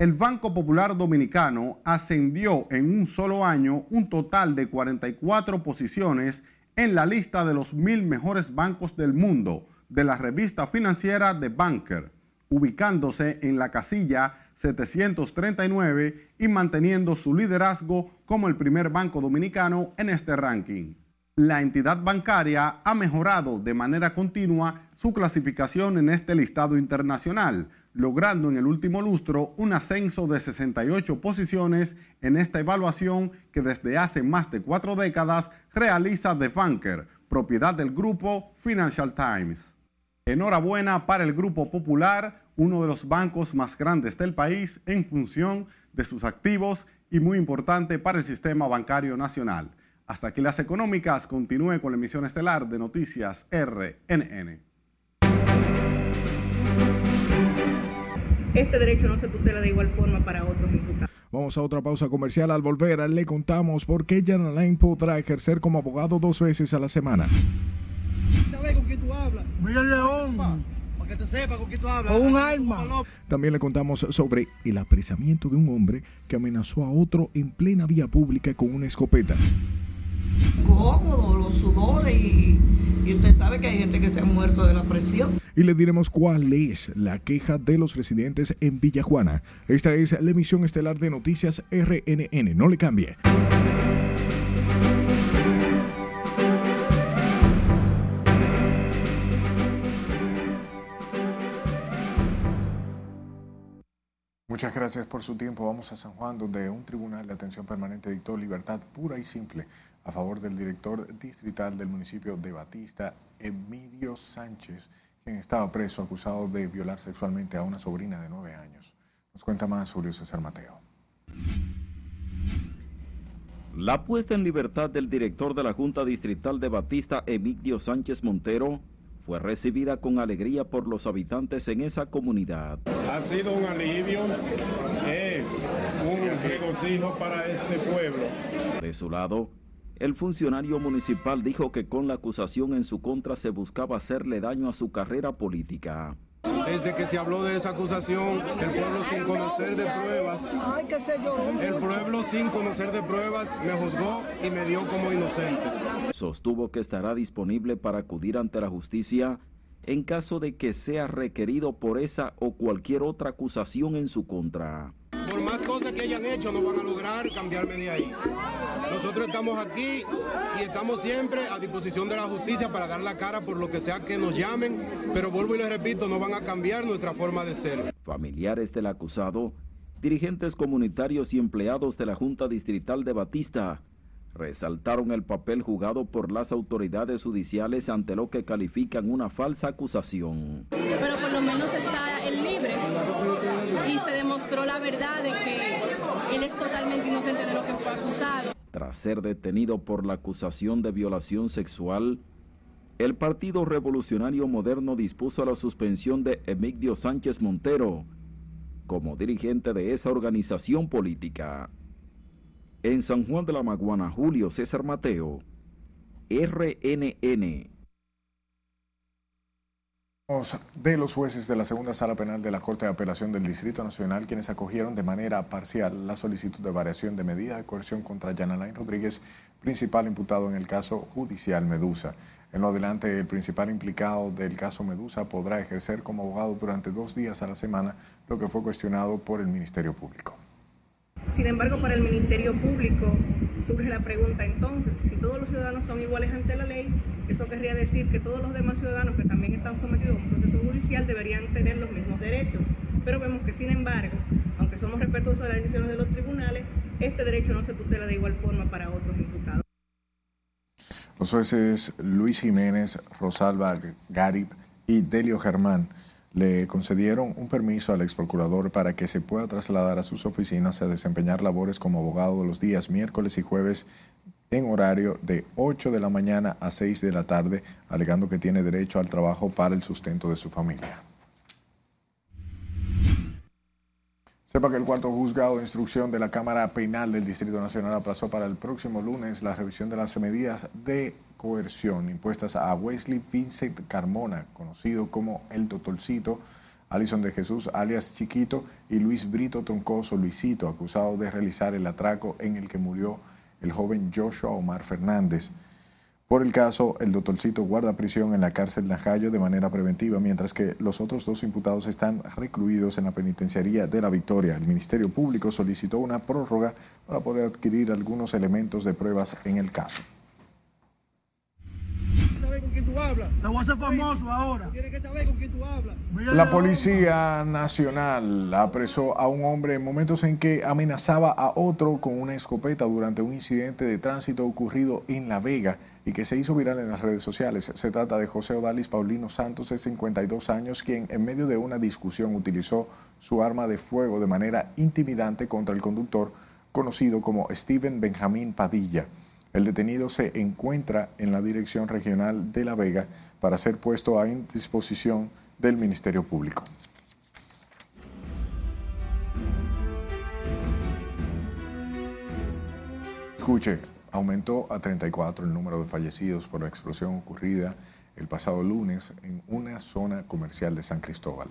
El Banco Popular Dominicano ascendió en un solo año un total de 44 posiciones en la lista de los mil mejores bancos del mundo de la revista financiera The Banker, ubicándose en la casilla 739 y manteniendo su liderazgo como el primer banco dominicano en este ranking. La entidad bancaria ha mejorado de manera continua su clasificación en este listado internacional, logrando en el último lustro un ascenso de 68 posiciones en esta evaluación que desde hace más de cuatro décadas realiza The Banker, propiedad del grupo Financial Times. Enhorabuena para el Grupo Popular, uno de los bancos más grandes del país en función de sus activos y muy importante para el sistema bancario nacional. Hasta que las económicas continúe con la emisión estelar de Noticias RNN. Este derecho no se tutela de igual forma para otros imputados. Vamos a otra pausa comercial. Al volver, le contamos por qué Jan Alain podrá ejercer como abogado dos veces a la semana. ¿Sabes con quién tú hablas? Miguel León. Para que te sepa con quién tú hablas. Con un arma. También le contamos sobre el apresamiento de un hombre que amenazó a otro en plena vía pública con una escopeta. Cómodo, los sudores y, y usted sabe que hay gente que se ha muerto de la presión. Y le diremos cuál es la queja de los residentes en Villajuana. Esta es la emisión estelar de Noticias RNN. No le cambie. Muchas gracias por su tiempo. Vamos a San Juan, donde un tribunal de atención permanente dictó libertad pura y simple a favor del director distrital del municipio de Batista, Emidio Sánchez, quien estaba preso acusado de violar sexualmente a una sobrina de nueve años. Nos cuenta más Julio César Mateo. La puesta en libertad del director de la Junta Distrital de Batista, Emidio Sánchez Montero, fue recibida con alegría por los habitantes en esa comunidad. Ha sido un alivio, es un regocijo para este pueblo. De su lado, el funcionario municipal dijo que con la acusación en su contra se buscaba hacerle daño a su carrera política. Desde que se habló de esa acusación, el pueblo sin conocer de pruebas, el pueblo sin conocer de pruebas me juzgó y me dio como inocente. Sostuvo que estará disponible para acudir ante la justicia en caso de que sea requerido por esa o cualquier otra acusación en su contra. Que hayan hecho, no van a lograr cambiarme de ahí. Nosotros estamos aquí y estamos siempre a disposición de la justicia para dar la cara por lo que sea que nos llamen, pero vuelvo y les repito, no van a cambiar nuestra forma de ser. Familiares del acusado, dirigentes comunitarios y empleados de la Junta Distrital de Batista resaltaron el papel jugado por las autoridades judiciales ante lo que califican una falsa acusación. Pero por lo menos está el libre y se demostró la verdad de que él es totalmente inocente de lo que fue acusado. Tras ser detenido por la acusación de violación sexual, el Partido Revolucionario Moderno dispuso la suspensión de Emigdio Sánchez Montero como dirigente de esa organización política. En San Juan de la Maguana, Julio César Mateo, RNN. De los jueces de la segunda sala penal de la Corte de Apelación del Distrito Nacional, quienes acogieron de manera parcial la solicitud de variación de medida de coerción contra Yanalain Rodríguez, principal imputado en el caso judicial Medusa. En lo adelante, el principal implicado del caso Medusa podrá ejercer como abogado durante dos días a la semana, lo que fue cuestionado por el Ministerio Público. Sin embargo, para el Ministerio Público surge la pregunta entonces, si todos los ciudadanos son iguales ante la ley, eso querría decir que todos los demás ciudadanos que también están sometidos a un proceso judicial deberían tener los mismos derechos. Pero vemos que, sin embargo, aunque somos respetuosos de las decisiones de los tribunales, este derecho no se tutela de igual forma para otros imputados. Los jueces Luis Jiménez, Rosalba Garib y Delio Germán le concedieron un permiso al ex procurador para que se pueda trasladar a sus oficinas a desempeñar labores como abogado los días miércoles y jueves en horario de 8 de la mañana a 6 de la tarde, alegando que tiene derecho al trabajo para el sustento de su familia. Sepa que el cuarto juzgado de instrucción de la Cámara Penal del Distrito Nacional aplazó para el próximo lunes la revisión de las medidas de coerción impuestas a Wesley Vincent Carmona, conocido como el Doctorcito, Alison de Jesús, alias Chiquito, y Luis Brito Troncoso Luisito, acusado de realizar el atraco en el que murió el joven Joshua Omar Fernández. Por el caso, el doctorcito guarda prisión en la cárcel Najayo de manera preventiva, mientras que los otros dos imputados están recluidos en la penitenciaría de la Victoria. El Ministerio Público solicitó una prórroga para poder adquirir algunos elementos de pruebas en el caso. La Policía Nacional apresó a un hombre en momentos en que amenazaba a otro con una escopeta durante un incidente de tránsito ocurrido en La Vega y que se hizo viral en las redes sociales. Se trata de José Odalis Paulino Santos, de 52 años, quien en medio de una discusión utilizó su arma de fuego de manera intimidante contra el conductor conocido como Steven Benjamín Padilla. El detenido se encuentra en la Dirección Regional de La Vega para ser puesto a disposición del Ministerio Público. Escuche, aumentó a 34 el número de fallecidos por la explosión ocurrida el pasado lunes en una zona comercial de San Cristóbal.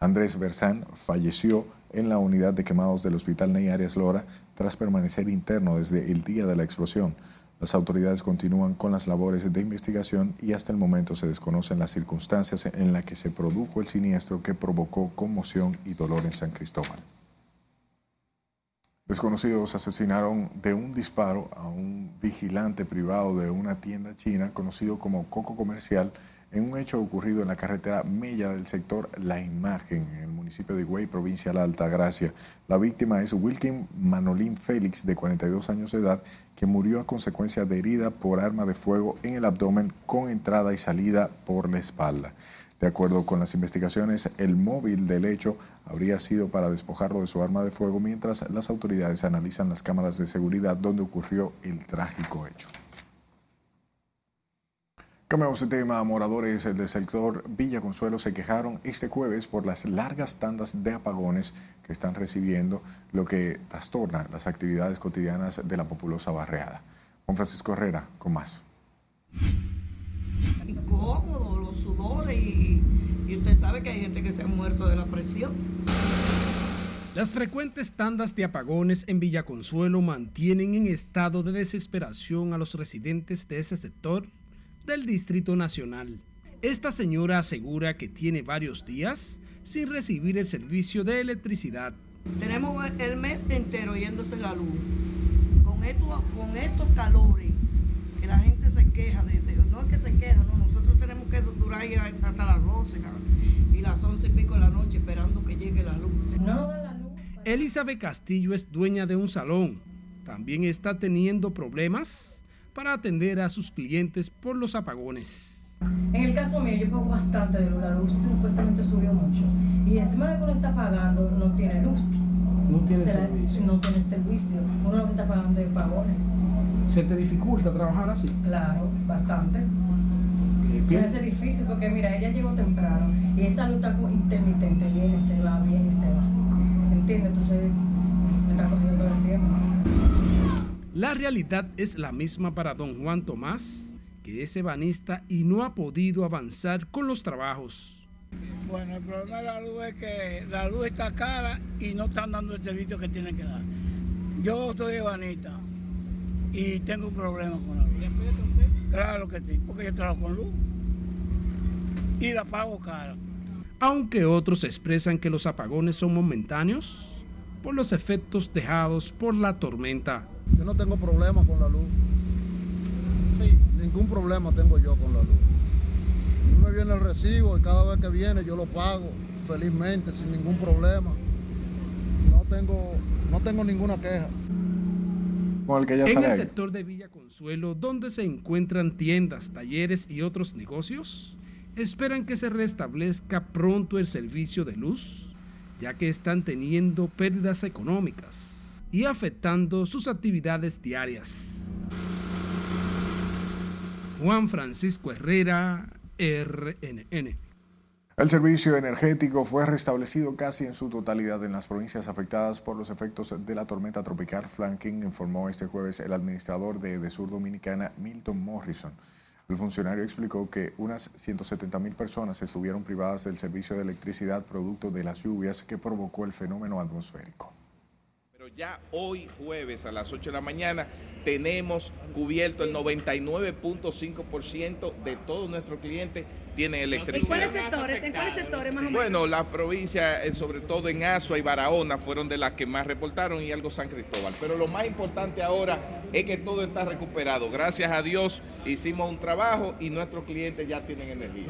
Andrés Bersán falleció en la unidad de quemados del Hospital Ney Arias Lora tras permanecer interno desde el día de la explosión. Las autoridades continúan con las labores de investigación y hasta el momento se desconocen las circunstancias en las que se produjo el siniestro que provocó conmoción y dolor en San Cristóbal. Desconocidos asesinaron de un disparo a un vigilante privado de una tienda china conocido como Coco Comercial en un hecho ocurrido en la carretera Mella del sector La Imagen, en el municipio de Higüey, provincia de la Altagracia. La víctima es Wilkin Manolín Félix, de 42 años de edad, que murió a consecuencia de herida por arma de fuego en el abdomen con entrada y salida por la espalda. De acuerdo con las investigaciones, el móvil del hecho habría sido para despojarlo de su arma de fuego mientras las autoridades analizan las cámaras de seguridad donde ocurrió el trágico hecho. Cambiamos de tema. Moradores del sector Villa Consuelo se quejaron este jueves por las largas tandas de apagones que están recibiendo, lo que trastorna las actividades cotidianas de la populosa barriada. Juan Francisco Herrera, con más. Incómodo, los sudores y, y usted sabe que hay gente que se ha muerto de la presión. Las frecuentes tandas de apagones en Villaconsuelo mantienen en estado de desesperación a los residentes de ese sector del Distrito Nacional. Esta señora asegura que tiene varios días sin recibir el servicio de electricidad. Tenemos el mes entero yéndose la luz. Con, esto, con estos calores, que la gente se queja, de, de- no es que se queja, no, nosotros tenemos que durar ahí hasta las 12 la- y las 11 y pico de la noche esperando que llegue la luz. Elizabeth Castillo es dueña de un salón. También está teniendo problemas para atender a sus clientes por los apagones. En el caso mío, yo pago bastante de luz. La luz supuestamente subió mucho. Y encima de que uno está pagando, no tiene luz. No tiene servicio. No tiene servicio. Uno lo que está pagando es pagones. ¿Se te dificulta trabajar así? Claro, bastante. Se me hace difícil porque, mira, ella llegó temprano y esa luz está intermitente. Viene se va, viene y se va. ¿Entiendes? Entonces, me está cogiendo todo el tiempo. La realidad es la misma para don Juan Tomás, que es ebanista y no ha podido avanzar con los trabajos. Bueno, el problema de la luz es que la luz está cara y no están dando el servicio que tienen que dar. Yo soy ebanista y tengo un problema con la luz. Claro que sí, porque yo trabajo con luz y la pago cara. Aunque otros expresan que los apagones son momentáneos por los efectos dejados por la tormenta. Yo no tengo problema con la luz. Ningún problema tengo yo con la luz. A mí me viene el recibo y cada vez que viene yo lo pago felizmente, sin ningún problema. No tengo, no tengo ninguna queja. Con el que ya en sale el ahí. sector de Villa Consuelo, donde se encuentran tiendas, talleres y otros negocios, esperan que se restablezca pronto el servicio de luz, ya que están teniendo pérdidas económicas y afectando sus actividades diarias. Juan Francisco Herrera, RNN. El servicio energético fue restablecido casi en su totalidad en las provincias afectadas por los efectos de la tormenta tropical Franklin, informó este jueves el administrador de Sur Dominicana, Milton Morrison. El funcionario explicó que unas 170 mil personas estuvieron privadas del servicio de electricidad producto de las lluvias que provocó el fenómeno atmosférico. Ya hoy jueves a las 8 de la mañana tenemos cubierto el 99.5% de todos nuestros clientes tienen electricidad. ¿En cuáles sectores? ¿En cuáles sectores más o menos? Bueno, las provincias, eh, sobre todo en Azua y Barahona, fueron de las que más reportaron y algo San Cristóbal. Pero lo más importante ahora es que todo está recuperado. Gracias a Dios hicimos un trabajo y nuestros clientes ya tienen energía.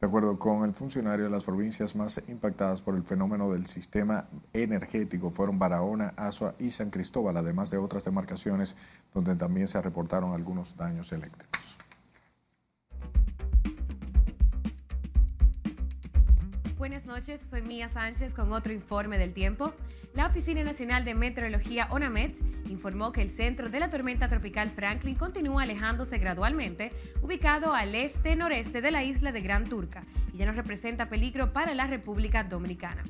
De acuerdo con el funcionario, las provincias más impactadas por el fenómeno del sistema energético fueron Barahona, Azua y San Cristóbal, además de otras demarcaciones donde también se reportaron algunos daños eléctricos. Buenas noches, soy Mía Sánchez con otro informe del tiempo. La Oficina Nacional de Meteorología ONAMET informó que el centro de la tormenta tropical Franklin continúa alejándose gradualmente, ubicado al este-noreste de la isla de Gran Turca, y ya no representa peligro para la República Dominicana.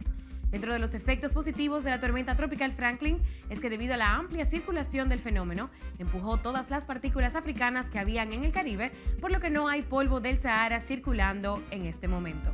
Dentro de los efectos positivos de la tormenta tropical Franklin es que debido a la amplia circulación del fenómeno, empujó todas las partículas africanas que habían en el Caribe, por lo que no hay polvo del Sahara circulando en este momento.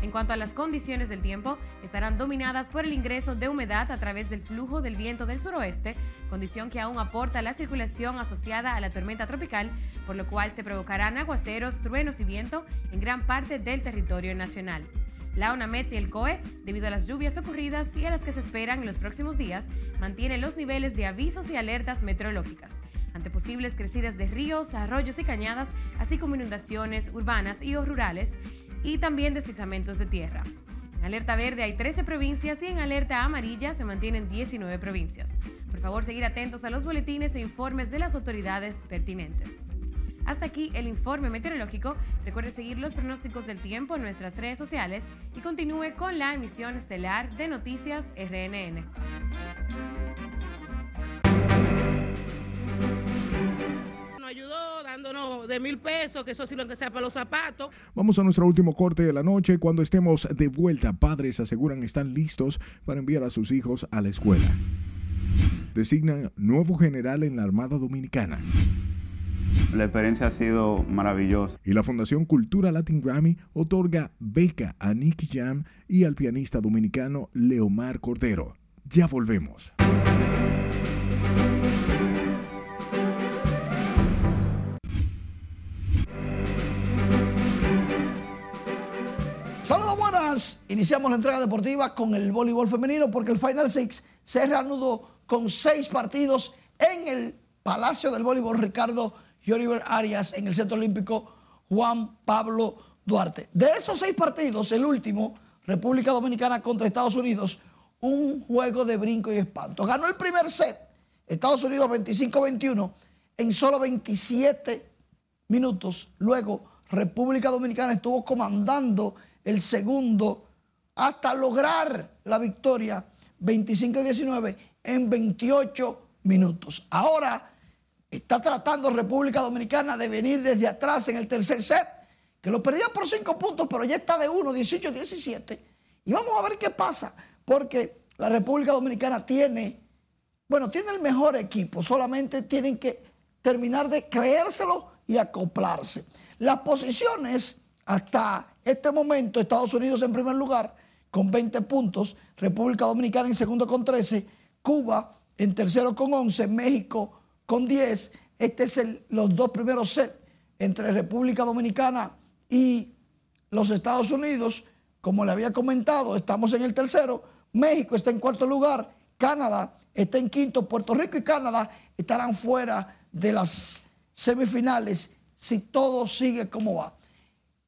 En cuanto a las condiciones del tiempo, estarán dominadas por el ingreso de humedad a través del flujo del viento del suroeste, condición que aún aporta la circulación asociada a la tormenta tropical, por lo cual se provocarán aguaceros, truenos y viento en gran parte del territorio nacional. La ONAMET y el COE, debido a las lluvias ocurridas y a las que se esperan en los próximos días, mantienen los niveles de avisos y alertas meteorológicas ante posibles crecidas de ríos, arroyos y cañadas, así como inundaciones urbanas y o rurales, y también deslizamientos de tierra. En alerta verde hay 13 provincias y en alerta amarilla se mantienen 19 provincias. Por favor, seguir atentos a los boletines e informes de las autoridades pertinentes. Hasta aquí el informe meteorológico. Recuerde seguir los pronósticos del tiempo en nuestras redes sociales y continúe con la emisión estelar de Noticias RNN. Nos ayudó dándonos de mil pesos, que eso sí lo que sea para los zapatos. Vamos a nuestro último corte de la noche. Cuando estemos de vuelta, padres aseguran están listos para enviar a sus hijos a la escuela. Designan nuevo general en la Armada Dominicana. La experiencia ha sido maravillosa. Y la Fundación Cultura Latin Grammy otorga beca a Nicky Jam y al pianista dominicano Leomar Cordero. Ya volvemos. Saludos buenas. Iniciamos la entrega deportiva con el voleibol femenino porque el Final Six se reanudó con seis partidos en el Palacio del Voleibol Ricardo y Arias en el Centro Olímpico Juan Pablo Duarte. De esos seis partidos, el último, República Dominicana contra Estados Unidos, un juego de brinco y espanto. Ganó el primer set, Estados Unidos 25-21, en solo 27 minutos. Luego, República Dominicana estuvo comandando el segundo hasta lograr la victoria 25-19 en 28 minutos. Ahora está tratando República Dominicana de venir desde atrás en el tercer set, que lo perdía por 5 puntos, pero ya está de 1, 18-17. Y vamos a ver qué pasa, porque la República Dominicana tiene, bueno, tiene el mejor equipo, solamente tienen que terminar de creérselo y acoplarse. Las posiciones hasta este momento, Estados Unidos en primer lugar con 20 puntos, República Dominicana en segundo con 13, Cuba en tercero con 11, México con 10. Este es el, los dos primeros sets entre República Dominicana y los Estados Unidos. Como le había comentado, estamos en el tercero. México está en cuarto lugar. Canadá está en quinto. Puerto Rico y Canadá estarán fuera de las semifinales si todo sigue como va.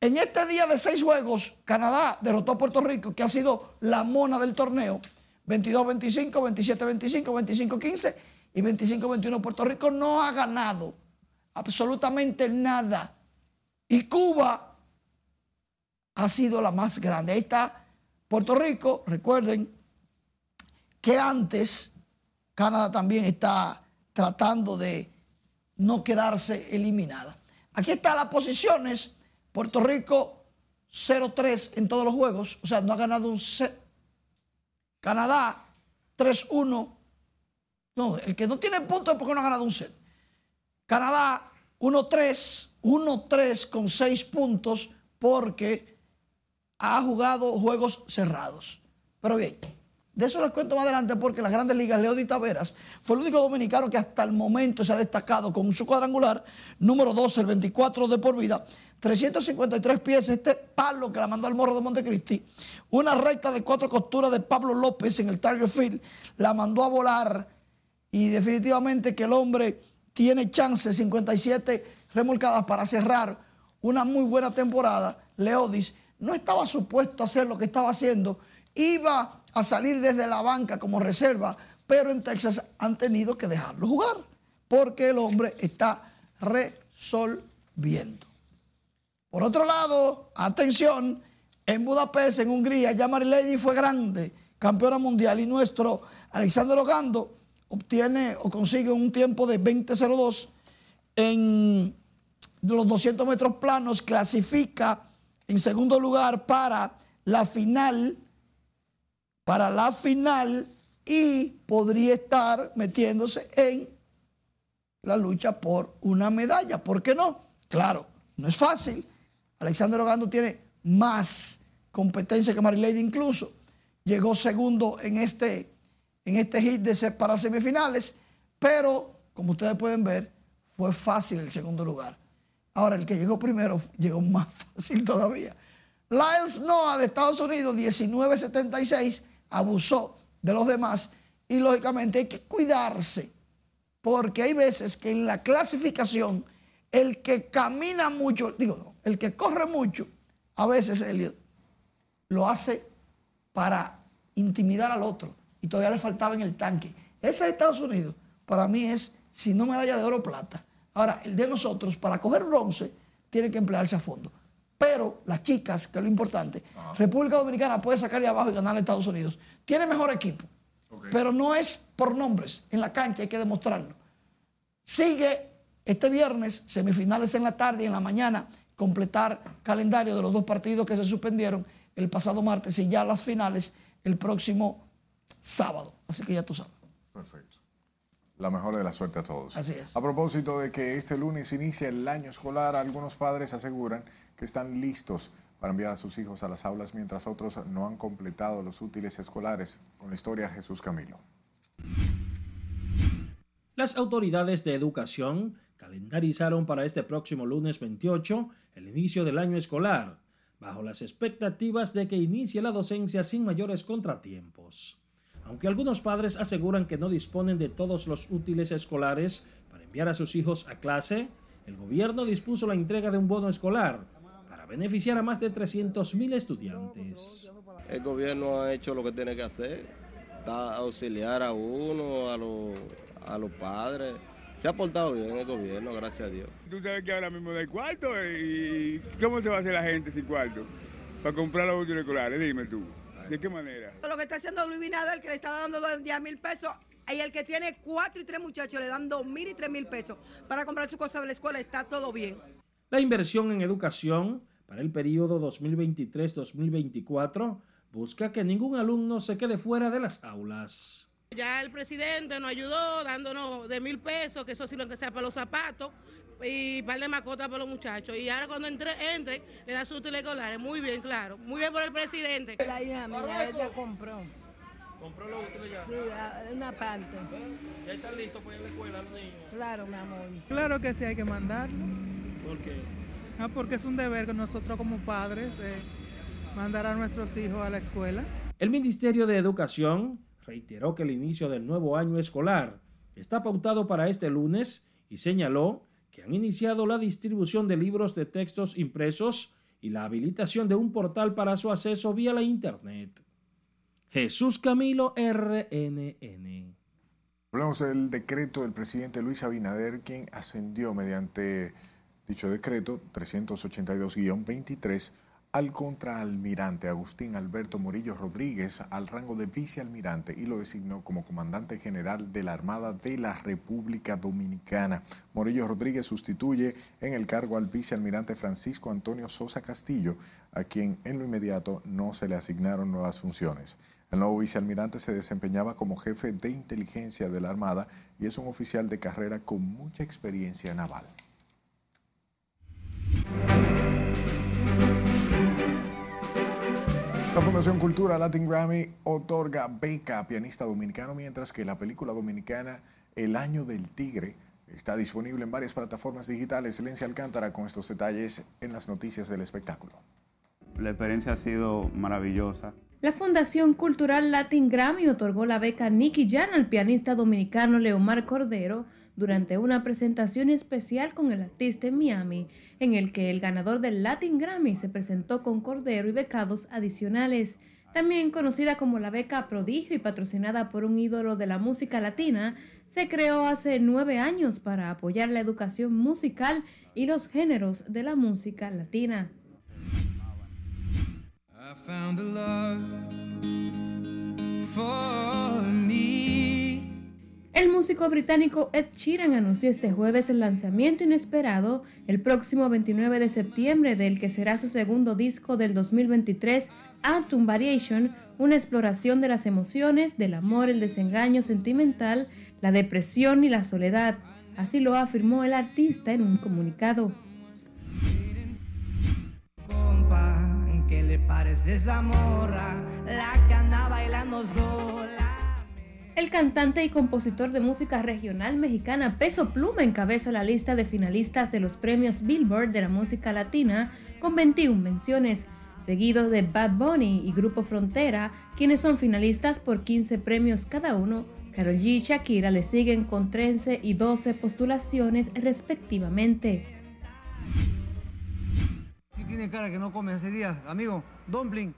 En este día de seis juegos, Canadá derrotó a Puerto Rico, que ha sido la mona del torneo. 22-25, 27-25, 25-15 y 25-21. Puerto Rico no ha ganado absolutamente nada. Y Cuba ha sido la más grande. Ahí está Puerto Rico. Recuerden que antes Canadá también está tratando de no quedarse eliminada. Aquí están las posiciones. Puerto Rico 0-3 en todos los juegos. O sea, no ha ganado un set. Canadá 3-1. No, el que no tiene puntos es porque no ha ganado un set. Canadá 1-3, 1-3 con 6 puntos porque ha jugado juegos cerrados. Pero bien, de eso les cuento más adelante porque las grandes ligas, Leo Taveras fue el único dominicano que hasta el momento se ha destacado con su cuadrangular, número 12, el 24 de por vida, 353 pies, este palo que la mandó al morro de Montecristi, una recta de cuatro costuras de Pablo López en el Target Field, la mandó a volar y definitivamente que el hombre tiene chance, 57 remolcadas para cerrar una muy buena temporada. Leodis no estaba supuesto a hacer lo que estaba haciendo, iba a salir desde la banca como reserva, pero en Texas han tenido que dejarlo jugar porque el hombre está resolviendo. Por otro lado, atención, en Budapest, en Hungría, ya Marilady fue grande, campeona mundial, y nuestro Alexander Ogando obtiene o consigue un tiempo de 20.02 en los 200 metros planos, clasifica en segundo lugar para la final, para la final y podría estar metiéndose en la lucha por una medalla. ¿Por qué no? Claro, no es fácil. Alexander Ogando tiene más competencia que Marilady incluso. Llegó segundo en este, en este hit de para semifinales, pero como ustedes pueden ver, fue fácil el segundo lugar. Ahora, el que llegó primero llegó más fácil todavía. Lyles Noah de Estados Unidos, 1976, abusó de los demás y lógicamente hay que cuidarse porque hay veces que en la clasificación el que camina mucho, digo, no, el que corre mucho, a veces Elliot lo hace para intimidar al otro y todavía le faltaba en el tanque. Ese de Estados Unidos para mí es, si no medalla de oro plata. Ahora, el de nosotros, para coger bronce, tiene que emplearse a fondo. Pero las chicas, que es lo importante, República Dominicana puede sacar de abajo y ganar a Estados Unidos. Tiene mejor equipo, pero no es por nombres. En la cancha hay que demostrarlo. Sigue este viernes, semifinales en la tarde y en la mañana, completar calendario de los dos partidos que se suspendieron el pasado martes y ya las finales el próximo sábado. Así que ya tú sabes. Perfecto. La mejor de la suerte a todos. Así es. A propósito de que este lunes inicia el año escolar, algunos padres aseguran que están listos para enviar a sus hijos a las aulas, mientras otros no han completado los útiles escolares. Con la historia Jesús Camilo. Las autoridades de educación calendarizaron para este próximo lunes 28 el inicio del año escolar, bajo las expectativas de que inicie la docencia sin mayores contratiempos. Aunque algunos padres aseguran que no disponen de todos los útiles escolares para enviar a sus hijos a clase, el gobierno dispuso la entrega de un bono escolar beneficiar a más de 300.000 estudiantes. El gobierno ha hecho lo que tiene que hacer, está auxiliar a uno, a, los, a los padres. Se ha portado bien el gobierno, gracias a Dios. Tú sabes que ahora mismo no hay cuarto y ¿cómo se va a hacer la gente sin cuarto? Para comprar los útiles escolares, dime tú. ¿De qué manera? Lo que está haciendo Luis Binader, que le está dando 10 mil pesos, y el que tiene cuatro y tres muchachos le dan dos mil y tres mil pesos para comprar su cosa de la escuela, está todo bien. La inversión en educación para el periodo 2023-2024 busca que ningún alumno se quede fuera de las aulas. Ya el presidente nos ayudó dándonos de mil pesos, que eso sí lo que sea para los zapatos, y par de mascotas para los muchachos. Y ahora cuando entre, entre le da sus útiles escolares. Muy bien, claro. Muy bien por el presidente. La hija mía, ella compró. ¿Compró los útiles ya? Sí, una parte. ¿Ya están listos para ir a la escuela los niños? Claro, mi amor. Claro que sí, hay que mandarlo. ¿Por qué? Ah, porque es un deber que nosotros como padres eh, mandar a nuestros hijos a la escuela. El Ministerio de Educación reiteró que el inicio del nuevo año escolar está pautado para este lunes y señaló que han iniciado la distribución de libros de textos impresos y la habilitación de un portal para su acceso vía la Internet. Jesús Camilo RNN. Hablamos del decreto del presidente Luis Abinader, quien ascendió mediante dicho decreto 382-23 al contraalmirante Agustín Alberto Morillo Rodríguez al rango de vicealmirante y lo designó como comandante general de la Armada de la República Dominicana. Morillo Rodríguez sustituye en el cargo al vicealmirante Francisco Antonio Sosa Castillo, a quien en lo inmediato no se le asignaron nuevas funciones. El nuevo vicealmirante se desempeñaba como jefe de inteligencia de la Armada y es un oficial de carrera con mucha experiencia naval. La Fundación Cultura Latin Grammy otorga beca a pianista dominicano, mientras que la película dominicana El Año del Tigre está disponible en varias plataformas digitales. Silencia Alcántara con estos detalles en las noticias del espectáculo. La experiencia ha sido maravillosa. La Fundación Cultural Latin Grammy otorgó la beca Nicky Jan al pianista dominicano Leomar Cordero durante una presentación especial con el artista en Miami, en el que el ganador del Latin Grammy se presentó con Cordero y becados adicionales. También conocida como la beca Prodigio y patrocinada por un ídolo de la música latina, se creó hace nueve años para apoyar la educación musical y los géneros de la música latina. El músico británico Ed Sheeran anunció este jueves el lanzamiento inesperado el próximo 29 de septiembre del que será su segundo disco del 2023, Atom Variation, una exploración de las emociones, del amor, el desengaño sentimental, la depresión y la soledad. Así lo afirmó el artista en un comunicado. ¿Qué le parece esa morra? La bailando sola. El cantante y compositor de música regional mexicana Peso Pluma encabeza la lista de finalistas de los premios Billboard de la música latina con 21 menciones, seguidos de Bad Bunny y Grupo Frontera, quienes son finalistas por 15 premios cada uno. Karol G y Shakira le siguen con 13 y 12 postulaciones respectivamente. tiene cara que no come hace días, amigo. Dumpling.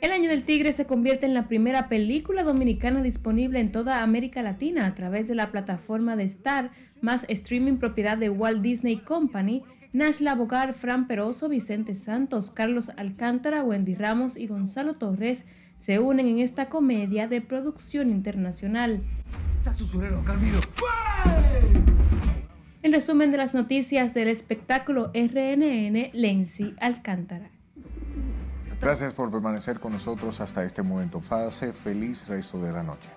El Año del Tigre se convierte en la primera película dominicana disponible en toda América Latina a través de la plataforma de Star, más streaming propiedad de Walt Disney Company. Nashla Bogar, Fran Peroso, Vicente Santos, Carlos Alcántara, Wendy Ramos y Gonzalo Torres se unen en esta comedia de producción internacional. En resumen de las noticias del espectáculo RNN, Lenzi Alcántara. Gracias por permanecer con nosotros hasta este momento. Pase feliz resto de la noche.